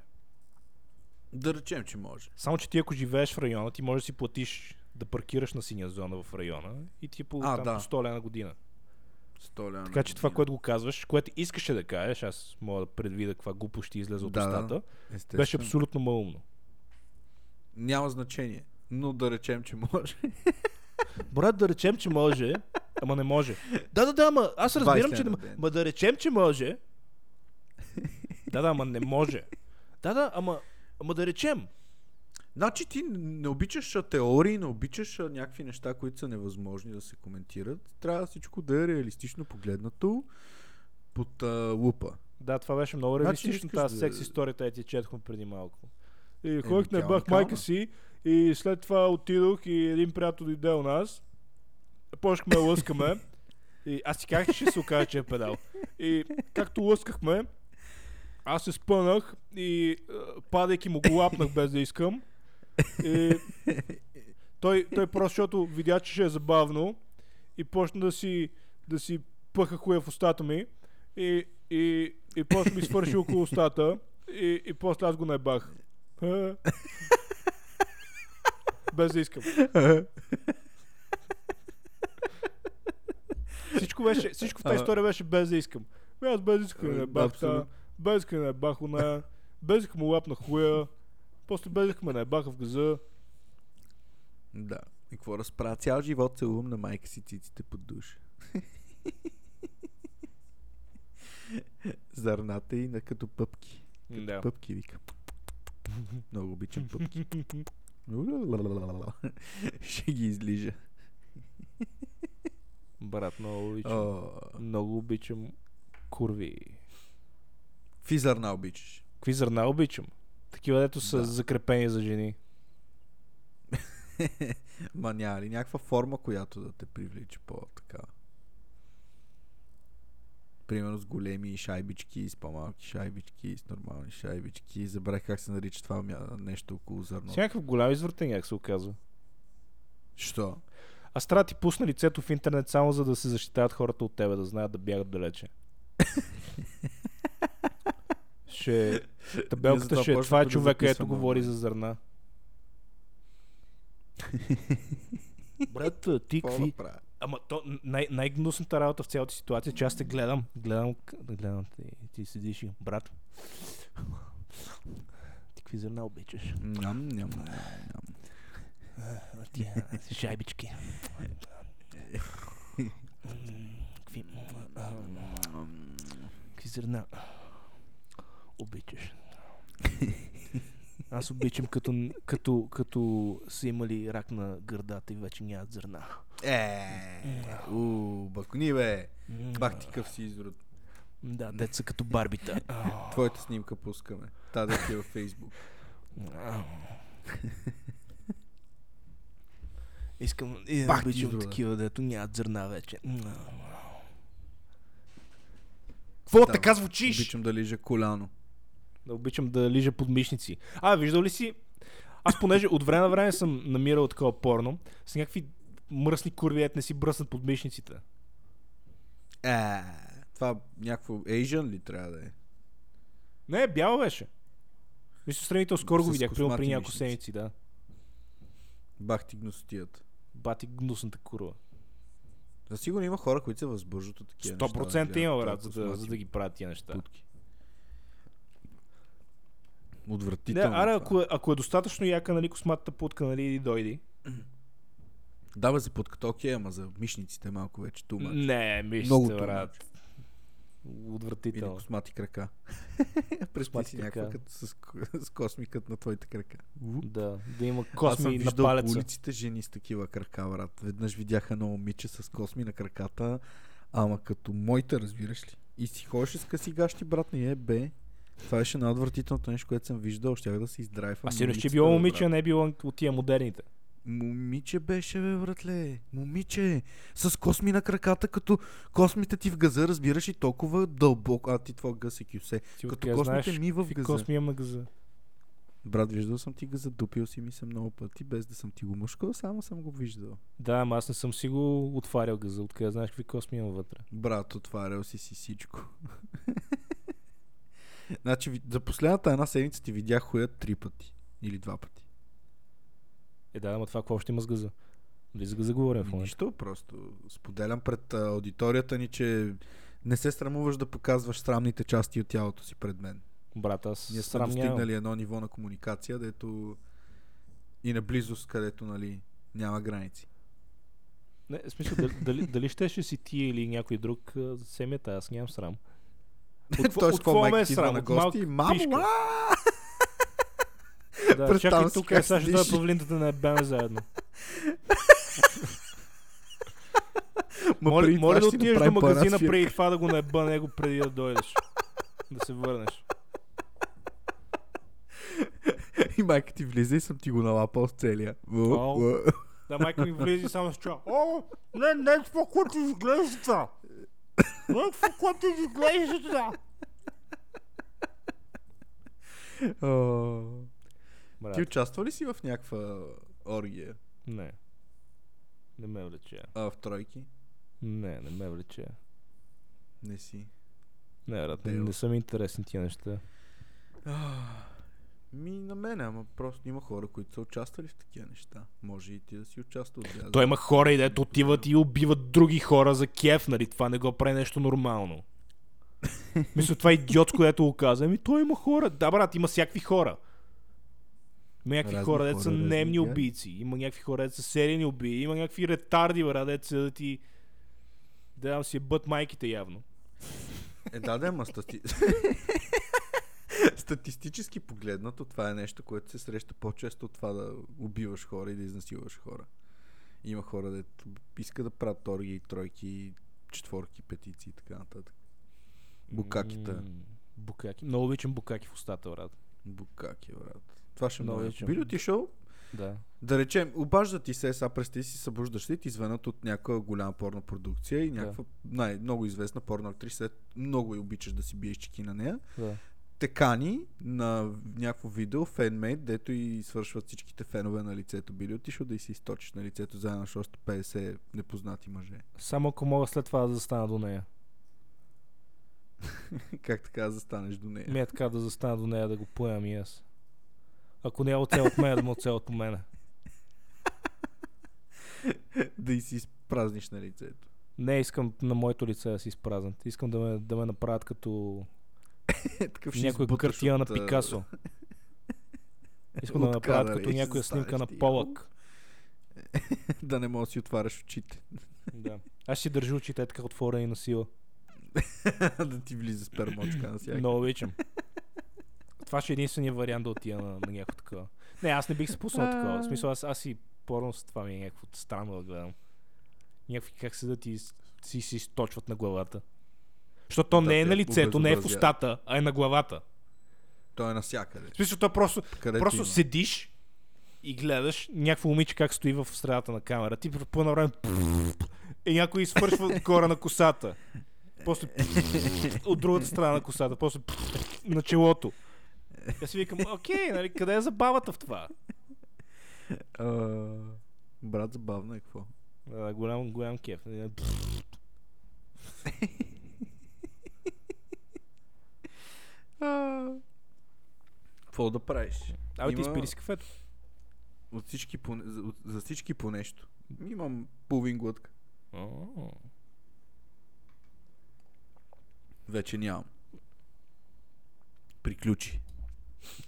Да речем, че може. Само, че ти ако живееш в района, ти можеш да си платиш да паркираш на синя зона в района и ти е по, А, там, да. по 100 лева на година. 100 ля на Така че това, година. което го казваш, което искаше да кажеш, аз мога да предвида каква глупост ще излезе от да. устата, Естествено. беше абсолютно малумно. Няма значение. Но да речем, че може. Брат, да речем, че може, ама не може. Да, да, да, ама аз разбирам, 20 че не на м- ден. Ма да речем, че може. Да, да, ама не може. Да, да, ама, ама да речем. Значи ти не обичаш теории, не обичаш някакви неща, които са невъзможни да се коментират. Трябва всичко да е реалистично погледнато под а, лупа. Да, това беше много Значи реалистично, искаш тази да- секс историята, я ти четохме преди малко. И ходих на бах майка си и след това отидох и един приятел дойде у нас. Почнахме да лъскаме. И аз ти казах, ще се окаже, че е педал. И както лъскахме, аз се спънах и а, падайки му го лапнах без да искам. И той, той просто, защото видя, че ще е забавно и почна да си, да си пъха хуя в устата ми и, и, и после ми свърши около устата и, и после аз го наебах. Без да искам. Всичко, беше, всичко в тази история беше без да искам. Бе, Аз без да искам да Е, наебах та, абсолютно. без да наебах она, без искам му лапна хуя, после без да искам да наебаха в газа. Да. И какво разправя? Цял живот целувам на майка си циците под душ. Зърната и на като пъпки. Да. Пъпки, вика. Много обичам пъпки. Ще ги излижа. Брат, много обичам. О, Много обичам курви. Какви зърна обичаш? Какви зърна обичам? Такива, дето са Да. закрепени за жени. Ма няма ли някаква форма, която да те привлича по-така? Примерно с големи шайбички, с по-малки шайбички, с нормални шайбички. Забравих как се нарича това нещо около зърно. С някакъв голям извъртеняк се оказва. Що? Аз трябва да ти пусна лицето в интернет само за да се защитават хората от тебе, да знаят да бягат далече. ще... Табелката ще е това е да човека, ето говори за зърна. Брат, ти какви... Ама то най- най-гнусната работа в цялата ситуация, е, че аз те гледам, гледам, гледам ти, ти седиш и брат. Ти какви зърна обичаш? Ням, ням, ням. А, Ти шайбички. Какви, какви зърна обичаш? Аз обичам като, като, като са имали рак на гърдата и вече нямат зърна. Е, у, бакуни бе. Бах ти къв си изрод. Да, деца като барбита. Твоята снимка пускаме. Та да ти е във Фейсбук. Искам и Пак обичам изрода. такива, дето нямат зърна вече. Какво така звучиш? Обичам да лижа коляно. Да обичам да лижа подмишници. А, виждал ли си? Аз понеже от време на време съм намирал такова порно с някакви мръсни курви, ет не си бръснат подмишниците. Е, това някакво Asian ли трябва да е? Не, бяла беше. Мисля, сравнително скоро го видях, примерно при няколко седмици, да. Бах ти гносотията. Бати гнусната курва. За сигурно има хора, които се възбуждат от такива неща. 100% да има, брат, за да, за да ги правят тия неща. путки. Не, Отвратително. аре, е ако, е- ако е достатъчно яка, нали, косматата путка, нали, и дойди. Да, бе, за подката окей, ама за мишниците малко вече тума. Не, мишите, Много брат. тумач. Или Отвратително. космати крака. Представи си някаква като с, с космикът на твоите крака. Да, да има косми на виждал по палеца. улиците жени с такива крака, брат. Веднъж видяха едно момиче с косми на краката, ама като моите, разбираш ли? И си ходеше с къси гащи, брат, не е бе. Това беше най-отвратителното нещо, което съм виждал. Щях да се издрайфам. А на сигурно ще е улицата, било момиче, а не е било от тия модерните. Момиче беше, бе, братле. Момиче. С косми на краката, като космите ти в газа, разбираш и толкова дълбоко. А ти твой гъс е кюсе. Ти Като космите знаеш ми в газа. косми има газа. Брат, виждал съм ти газа, дупил си ми се много пъти, без да съм ти го мушкал, само съм го виждал. Да, ама аз не съм си го отварял газа. Откъде знаеш какви косми има вътре. Брат, отварял си си всичко. значи, за последната една седмица ти видях хуя три пъти. Или два пъти. Е, да, ама това какво ще има с газа? Дали за газа говорим в момента? Нищо, просто споделям пред аудиторията ни, че не се срамуваш да показваш срамните части от тялото си пред мен. Брат, аз Ние сме достигнали едно ниво на комуникация, дето и на близост, където нали, няма граници. Не, в смисъл, дали, дали, дали щеше си ти или някой друг семията, аз нямам срам. Какво- от какво ме е майка ти идва на От гости? Мамо! Да, чакай тук, как сега ще дойда павлинтата на ебеме заедно. Ма моля да ти отидеш до магазина преди това да го наеба него преди да дойдеш. Да се върнеш. И майка ти влиза и съм ти го налапал с целия. Да, майка ми влиза и само се чува. О, не, не, това, което изглежда. Не, това, което изглежда. Брат, Ти участва ли си в някаква оргия? не. Не ме влече. А, в тройки? Не, не ме влече. Не си. Не, брат, не, не са ми интересни тия неща. Ми на мен, ама просто има хора, които са участвали в такива неща. Може и ти да си участвал. Да, Той има хора и дето отиват и убиват други хора за кеф, нали? Това не го прави нещо нормално. Мисля, това е идиотско, което го каза. Ами той има хора. Да, брат, има всякакви хора. Има някакви Разни хора, дето са немни убийци. Има някакви хора, дето са серийни убийци. Има някакви ретарди, брат, дето са да ти... Да, си бъд майките явно. Е, да, да, ама стати... статистически погледнато, това е нещо, което се среща по-често от това да убиваш хора и да изнасилваш хора. Има хора, дето иска да правят орги, тройки, четворки, петици и така нататък. Букаките. М, Букаки. Много обичам букаки в устата, брат. Букаки, брат. Това ще Много много обичам. Би ли отишъл? Да. Да речем, обажда ти се, сега представи си, събуждаш и ти звънат от някаква голяма порно продукция и Да. някаква най- много известна порно актриса, много и обичаш да си биеш чеки на нея. Да. Те кани на някакво видео, фенмейт, дето и свършват всичките фенове на лицето. Би ли отишъл да и си източиш на лицето заедно с още 50 непознати мъже? Само ако мога след това да застана до нея. как така да застанеш до нея? Ми е така да застана до нея да го поемам и аз. Ако не е оцелят мен, да му оцелят по мене. да и си изпразниш на лицето. Не искам на моето лице да си изпразнат. Искам да ме, да ме направят като Такъв ще някоя картина на от, а, Пикасо. Искам да направят като някоя снимка на. Полък. да не можеш да си отваряш очите. Да. Аз си държа очите така отворени на сила. да ти влиза спермочка на всяка. Много обичам. Това ще е единствения вариант да отида на, на някакво такова. Не, аз не бих се пуснал такова. В смисъл, аз, аз и порно с това ми е някакво странно да гледам. Някакви как седат и с- си се източват на главата. Защото то Да, не е на лицето, не е в устата, а е на главата. Той е навсякъде. В смисъл, то просто, Където просто има. седиш и гледаш някакво момиче как стои в средата на камера. Ти по едно време и някой свършва кора на косата. После от другата страна на косата. После на челото. Аз си викам, окей, нали, къде е забавата в това? А, брат, забавно е какво? А, голям, голям кеф. Какво да правиш? Абе, ти изпили си кафето. От всички по, за, от- за всички по нещо. Имам половин глътка. О, Вече нямам. Приключи.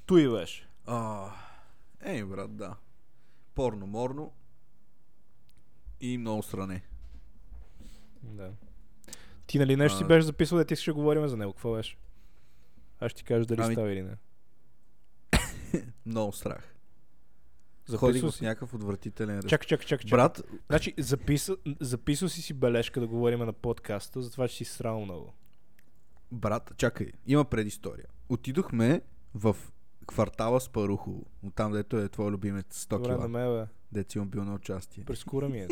Той беше. А, ей, брат, да. Порно-морно и много сране. Да. Ти нали нещо си А. беше записал да ти ще говорим за него. Какво беше? Аз ще ти кажа дали Ами- става или не. Много страх. Записал Ходих в си. някакъв отвратителен ресторант. Чакай, чакай, чакай. Брат, Значи, записал, записал си си бележка да говорим на подкаста, затова че си срал много. брат, чакай, има предистория. Отидохме в квартала с Парухово. От там, дето е твой любимец 100 Добре, на мен, бе. Дето имам бил на участие. През кура ми е.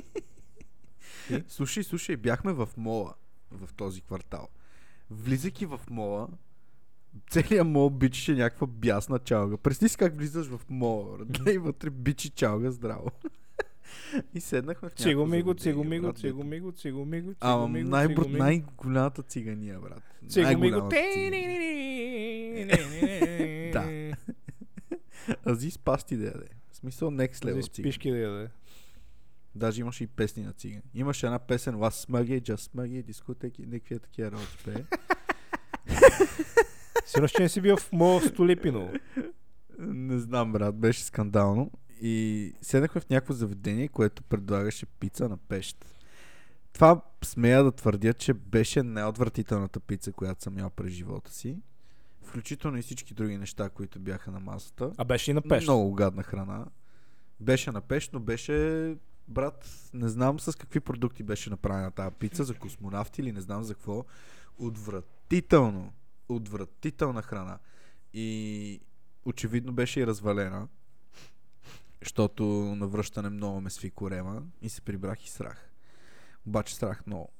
Слушай, слушай, бяхме в мола в този квартал. Влизайки в мола, целият мол бичеше някаква бясна чалга. Представи си как влизаш в мола, брат. Гледай вътре бичи чалга здраво. И седнахме в Циго миго, циго миго, циго миго, циго миго, Ама най- най-голямата цигания, брат. Циго миго. Да. Азис пасти да яде. В смисъл next level За цигани. спишки да яде. Даже имаше и песни на цигани. Имаше една песен Last Smuggy, Just Smuggy, дискотеки, някакви такива работи пее. Сигурно, че не си бил в моя Столипиново. Не знам, брат, беше скандално. И седнахме в някакво заведение, което предлагаше пица на пещ. Това смея да твърдя, че беше най-отвратителната пица, която съм ял през живота си. Включително и всички други неща, които бяха на масата. А беше и на пеш. Много гадна храна. Беше на пещ, но беше, брат, не знам с какви продукти беше направена тази пица, за космонавти или не знам за какво. Отвратително. Отвратителна храна. И очевидно беше и развалена, защото на връщане много ме сви корема и се прибрах и срах. Обаче срах много.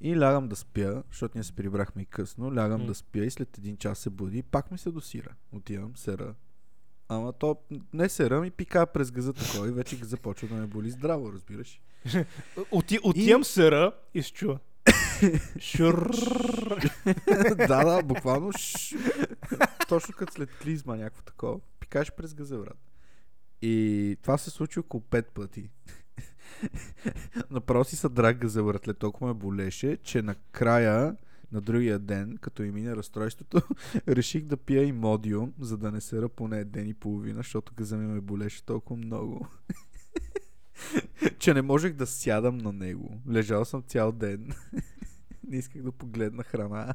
И лягам да спя, защото ние се прибрахме и късно. Лягам М. да спя и след един час се буди и пак ми се досира. Отивам, сера. Ама то не сера ми пика през газа такова и вече газа почва да ме боли здраво, разбираш. Оти, отивам сера и се чува. Шур. да, да, буквално точно като след клизма някакво такова. Пикаш през газа, брат. И това се случи около пет пъти. Направо си са драг газа, братле. Толкова ме болеше, че накрая на другия ден, като и мине разстройството, реших да пия и модиум, за да не сера поне ден и половина, защото газа ми ме болеше толкова много. че не можех да сядам на него. Лежал съм цял ден. Не исках да погледна храна.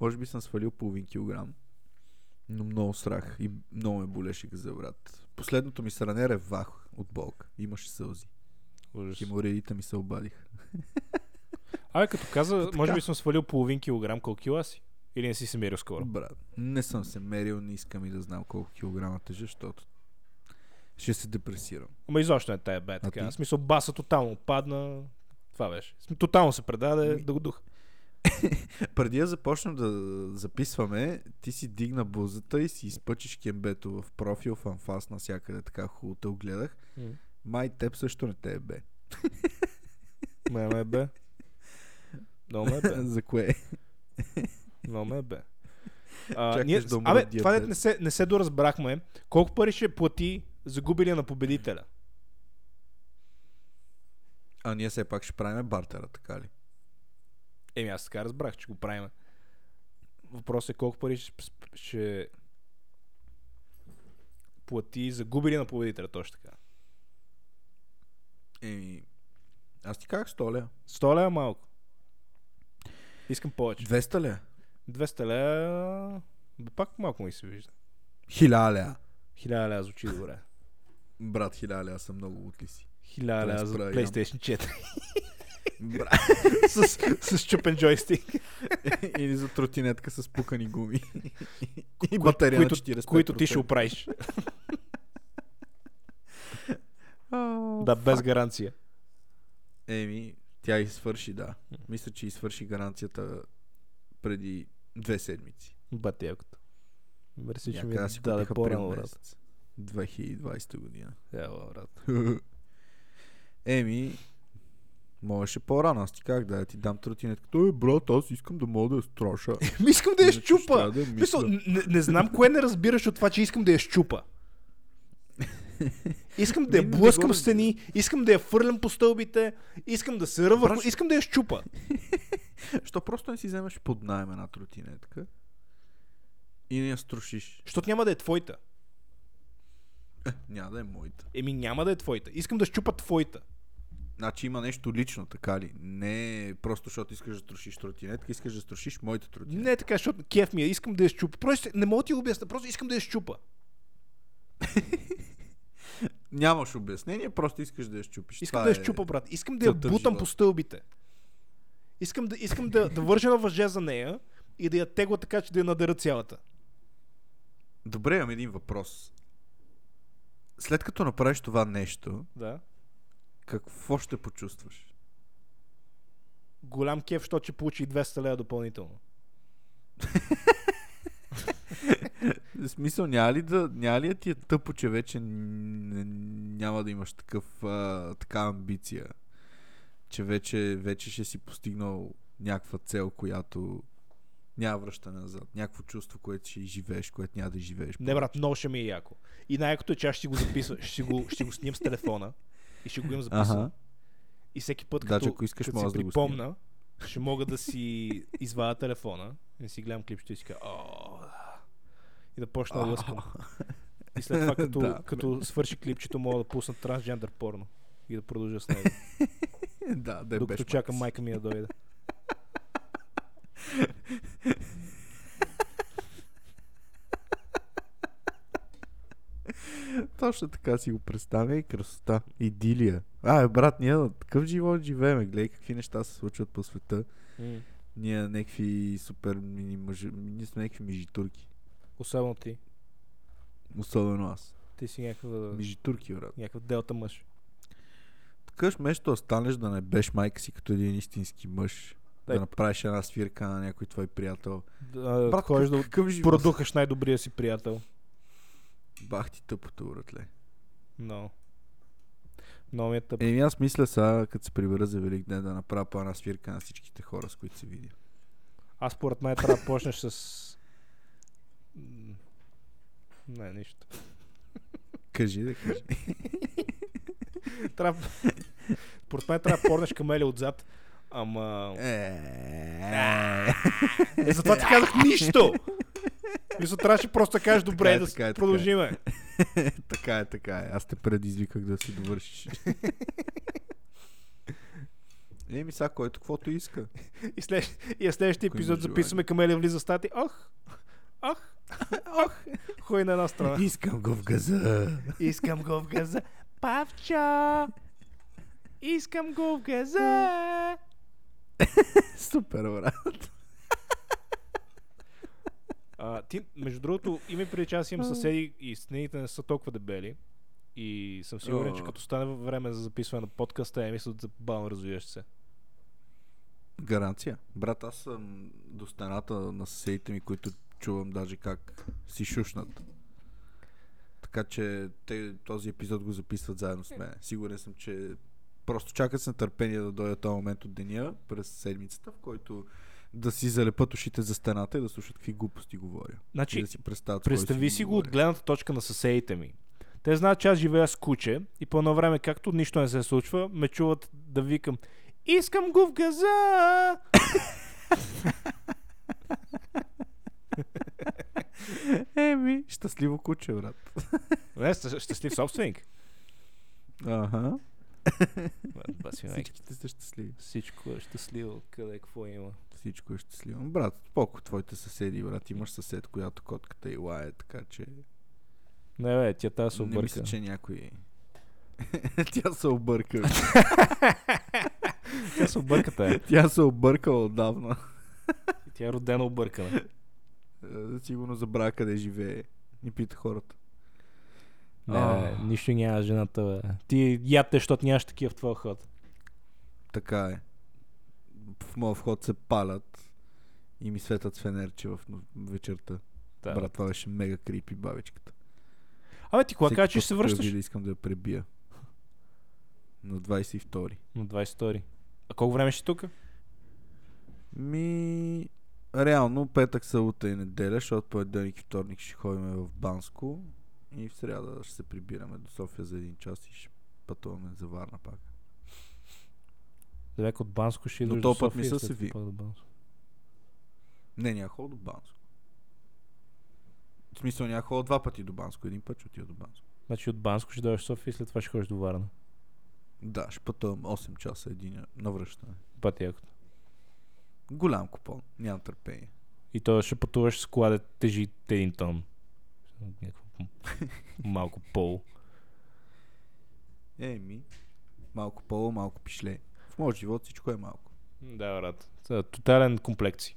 Може би съм свалил половин килограм. Но много страх и много ме болеше газа, брат. Последното ми сране ревах от болка. Имаше сълзи. Ужас. Хеморидите ми се обадиха. Абе, като каза, може би съм свалил половин килограм, колко кила си? Или не си се мерил скоро? Брат, не съм се мерил, не искам и да знам колко килограма тежа, защото ще се депресирам. Ама изобщо не тая бе така. В смисъл, баса тотално падна. Това беше. Тотално се предаде да го дух. Преди да започнем да записваме, ти си дигна бузата и си изпъчиш кембето в профил, в анфас, навсякъде така хубаво те огледах. Май теб също не те е бе. Ме ме бе. Много ме бе. За кое? Много ме бе. А, Чакаш ние, да абе, това не се, не се доразбрахме. Колко пари ще плати загубилия на победителя? А ние все пак ще правим бартера, така ли? Еми аз така разбрах, че го правим. Въпросът е колко пари ще, ще плати загубилия на победителя, точно така. Еми, аз ти казах 100 лея. 100 лева малко. Искам повече. 200 лея? 200 лева... Бе, пак малко ми се вижда. 1000 лея. 1000 лева звучи добре. Брат, 1000 лея са много утли си. 1000 лева за PlayStation 4. Брат. с, с чупен джойстик. Или за тротинетка с пукани гуми. и батерия които, на 45%. които ти ще оправиш. да, без гаранция. Еми, тя свърши, да. Мисля, че и свърши гаранцията преди две седмици. Бателката. Мерси, че ми даде по-рано, брат. месец. 2020 година. Ела, брат. Еми, можеше по-рано. Аз ти как да ти дам тротинетка. Той, брат, аз искам да мога да я строша. Ми искам да я щупа. да Мисъл, не, не знам кое не разбираш от това, че искам да я щупа. Искам да я Ми, не блъскам стени, искам да я фърлям по стълбите, искам да се ръва, Браш- искам да я щупа. Що просто не си вземеш под найем една тротинетка и не я струшиш. Защото няма да е твоята. Е, няма да е моята. Еми няма да е твоята. Искам да щупа твоята. Значи има нещо лично, така ли? Не просто защото искаш да струшиш тротинетка, искаш да струшиш моята тротинетка. Не така, защото кеф ми е, искам да я щупа. Просто не мога да ти го обясня, просто искам да я щупа. Нямаш обяснение, просто искаш да я щупиш. Искам Това да я е- щупа, брат. Искам да я бутам по стълбите. Искам да, искам да, да вържа на въже за нея и да я тегла така, че да я надера цялата. Добре, имам един въпрос. След като направиш това нещо, Да. Какво ще почувстваш? Голям кеф, защото ще получи и 200 лева допълнително. В смисъл, няма ли да, няма ли да ти е тъпо, че вече няма да имаш такъв, а, такава амбиция? Че вече, вече ще си постигнал някаква цел, която няма връщане назад. Някакво чувство, което ще изживееш, което няма да изживееш. Не, брат, много ще ми е яко. И най-якото е, че аз ще го записвам, ще го, ще го снимам с телефона и ще го имам записан. Ага. И всеки път, Даже като, ако искаш, като си да припомна, ще мога да си извадя телефона и да си гледам клипчето и си кажа, и да почна да лъскам. И след това, като, Да. като свърши клипчето, мога да пусна трансджендър порно и да продължа с него. да, да е докато чакам майка ми да дойде. Точно така си го представя и красота. Идилия. А, бе, брат, ние на такъв живот живееме. Гледай какви неща се случват по света. Ние някакви супер мини мъжи, ние сме някакви мижитурки. Особено ти. Особено аз. Ти си някаква, Мижитурки, брат. някаква делта мъж. Такъв вместо да станеш да не беш майка си като един истински мъж. Дай. Да направиш една свирка на някой твой приятел. Да, Брат, ходиш да продухаш най-добрия си приятел. Бах ти тъпото, братле. Но. Много ми е тъп. Еми аз мисля сега, като се прибера за Велик ден, да направя по една свирка на всичките хора, с които се видя. Аз според мен трябва да почнеш с... Не, нищо. Кажи да кажи. Трябва... Според мен трябва да порнеш камели отзад. Ама... Е, Е, затова ти казах нищо! Мисля, трябваше просто да кажеш добре е, да така е, е. продължиме. така е, така е. Аз те предизвиках да си довършиш. Еми сега, който каквото иска. И, след... и следващия епизод записваме камели влиза в стати. Ох! Ох! Ох! Хой на една страна. Искам го в газа. Искам го в газа. Павчо! Искам го в газа! Супер, брат. А, ти, между другото, има преди че аз имам съседи и стените не са толкова дебели. И съм сигурен, че като стане време за записване на подкаста, я мисля за бавно развиващ се. Гаранция. Брат, аз съм до стената на съседите ми, които чувам даже как си шушнат. Така че те този епизод го записват заедно с мен. Сигурен съм, че просто чакат с нетърпение да дойде този момент от деня през седмицата, в който да си залепат ушите за стената и да слушат какви глупости говоря. и Значи, да си представят представи си го от гледната точка на съседите ми. Те знаят, че аз живея с куче и по едно време, както нищо не се случва, ме чуват да викам Искам го в газа! Еми, щастливо куче, брат. Не, щастлив собственик. Ага. Всичките са щастливи. Всичко е щастливо. Къде, какво има? Всичко е щастливо. Брат, споко твоите съседи, брат. Имаш съсед, която котката и лае, така че... Не, бе, тя тази се Не обърка. мисля, че някой... Тя се обърка. Тя се обърката е. Тя се обърка отдавна. Тя е родена объркана. Е, Сигурно забравя къде живее. Ни пита хората. Не, бе, нищо няма жената, бе. Ти ядте, защото нямаш такива в твоя ход. Така е. В моя вход се палят и ми светят с фенерче в вечерта. Да. Брат, това беше мега крипи бабичката. Абе, ти кога кажеш, че ще се връщаш? видя, искам да я пребия. На 22. На 22. А колко време ще си тук? Ми... Реално петък, събота и неделя, защото понеделник и вторник ще ходим в Банско. И в сряда ще се прибираме до София за един час и ще пътуваме за Варна пак. Човек от Банско ще Но идваш до път София мисля и след се ви. пак до Банско. Не, няма хол до Банско. В смисъл няма хол два пъти до Банско. Един път ще отида до Банско. Значи от Банско ще дойдеш в София и след това ще ходиш до Варна. Да, ще пътувам 8 часа един на връщане. Пъти якото. Голям купон. Нямам търпение. И то ще пътуваш с кола да тежи един тон. Някакво малко пол. Еми, малко поло, малко пишле. В моят живот всичко е малко. Да, брат. Та, Тотален комплекси.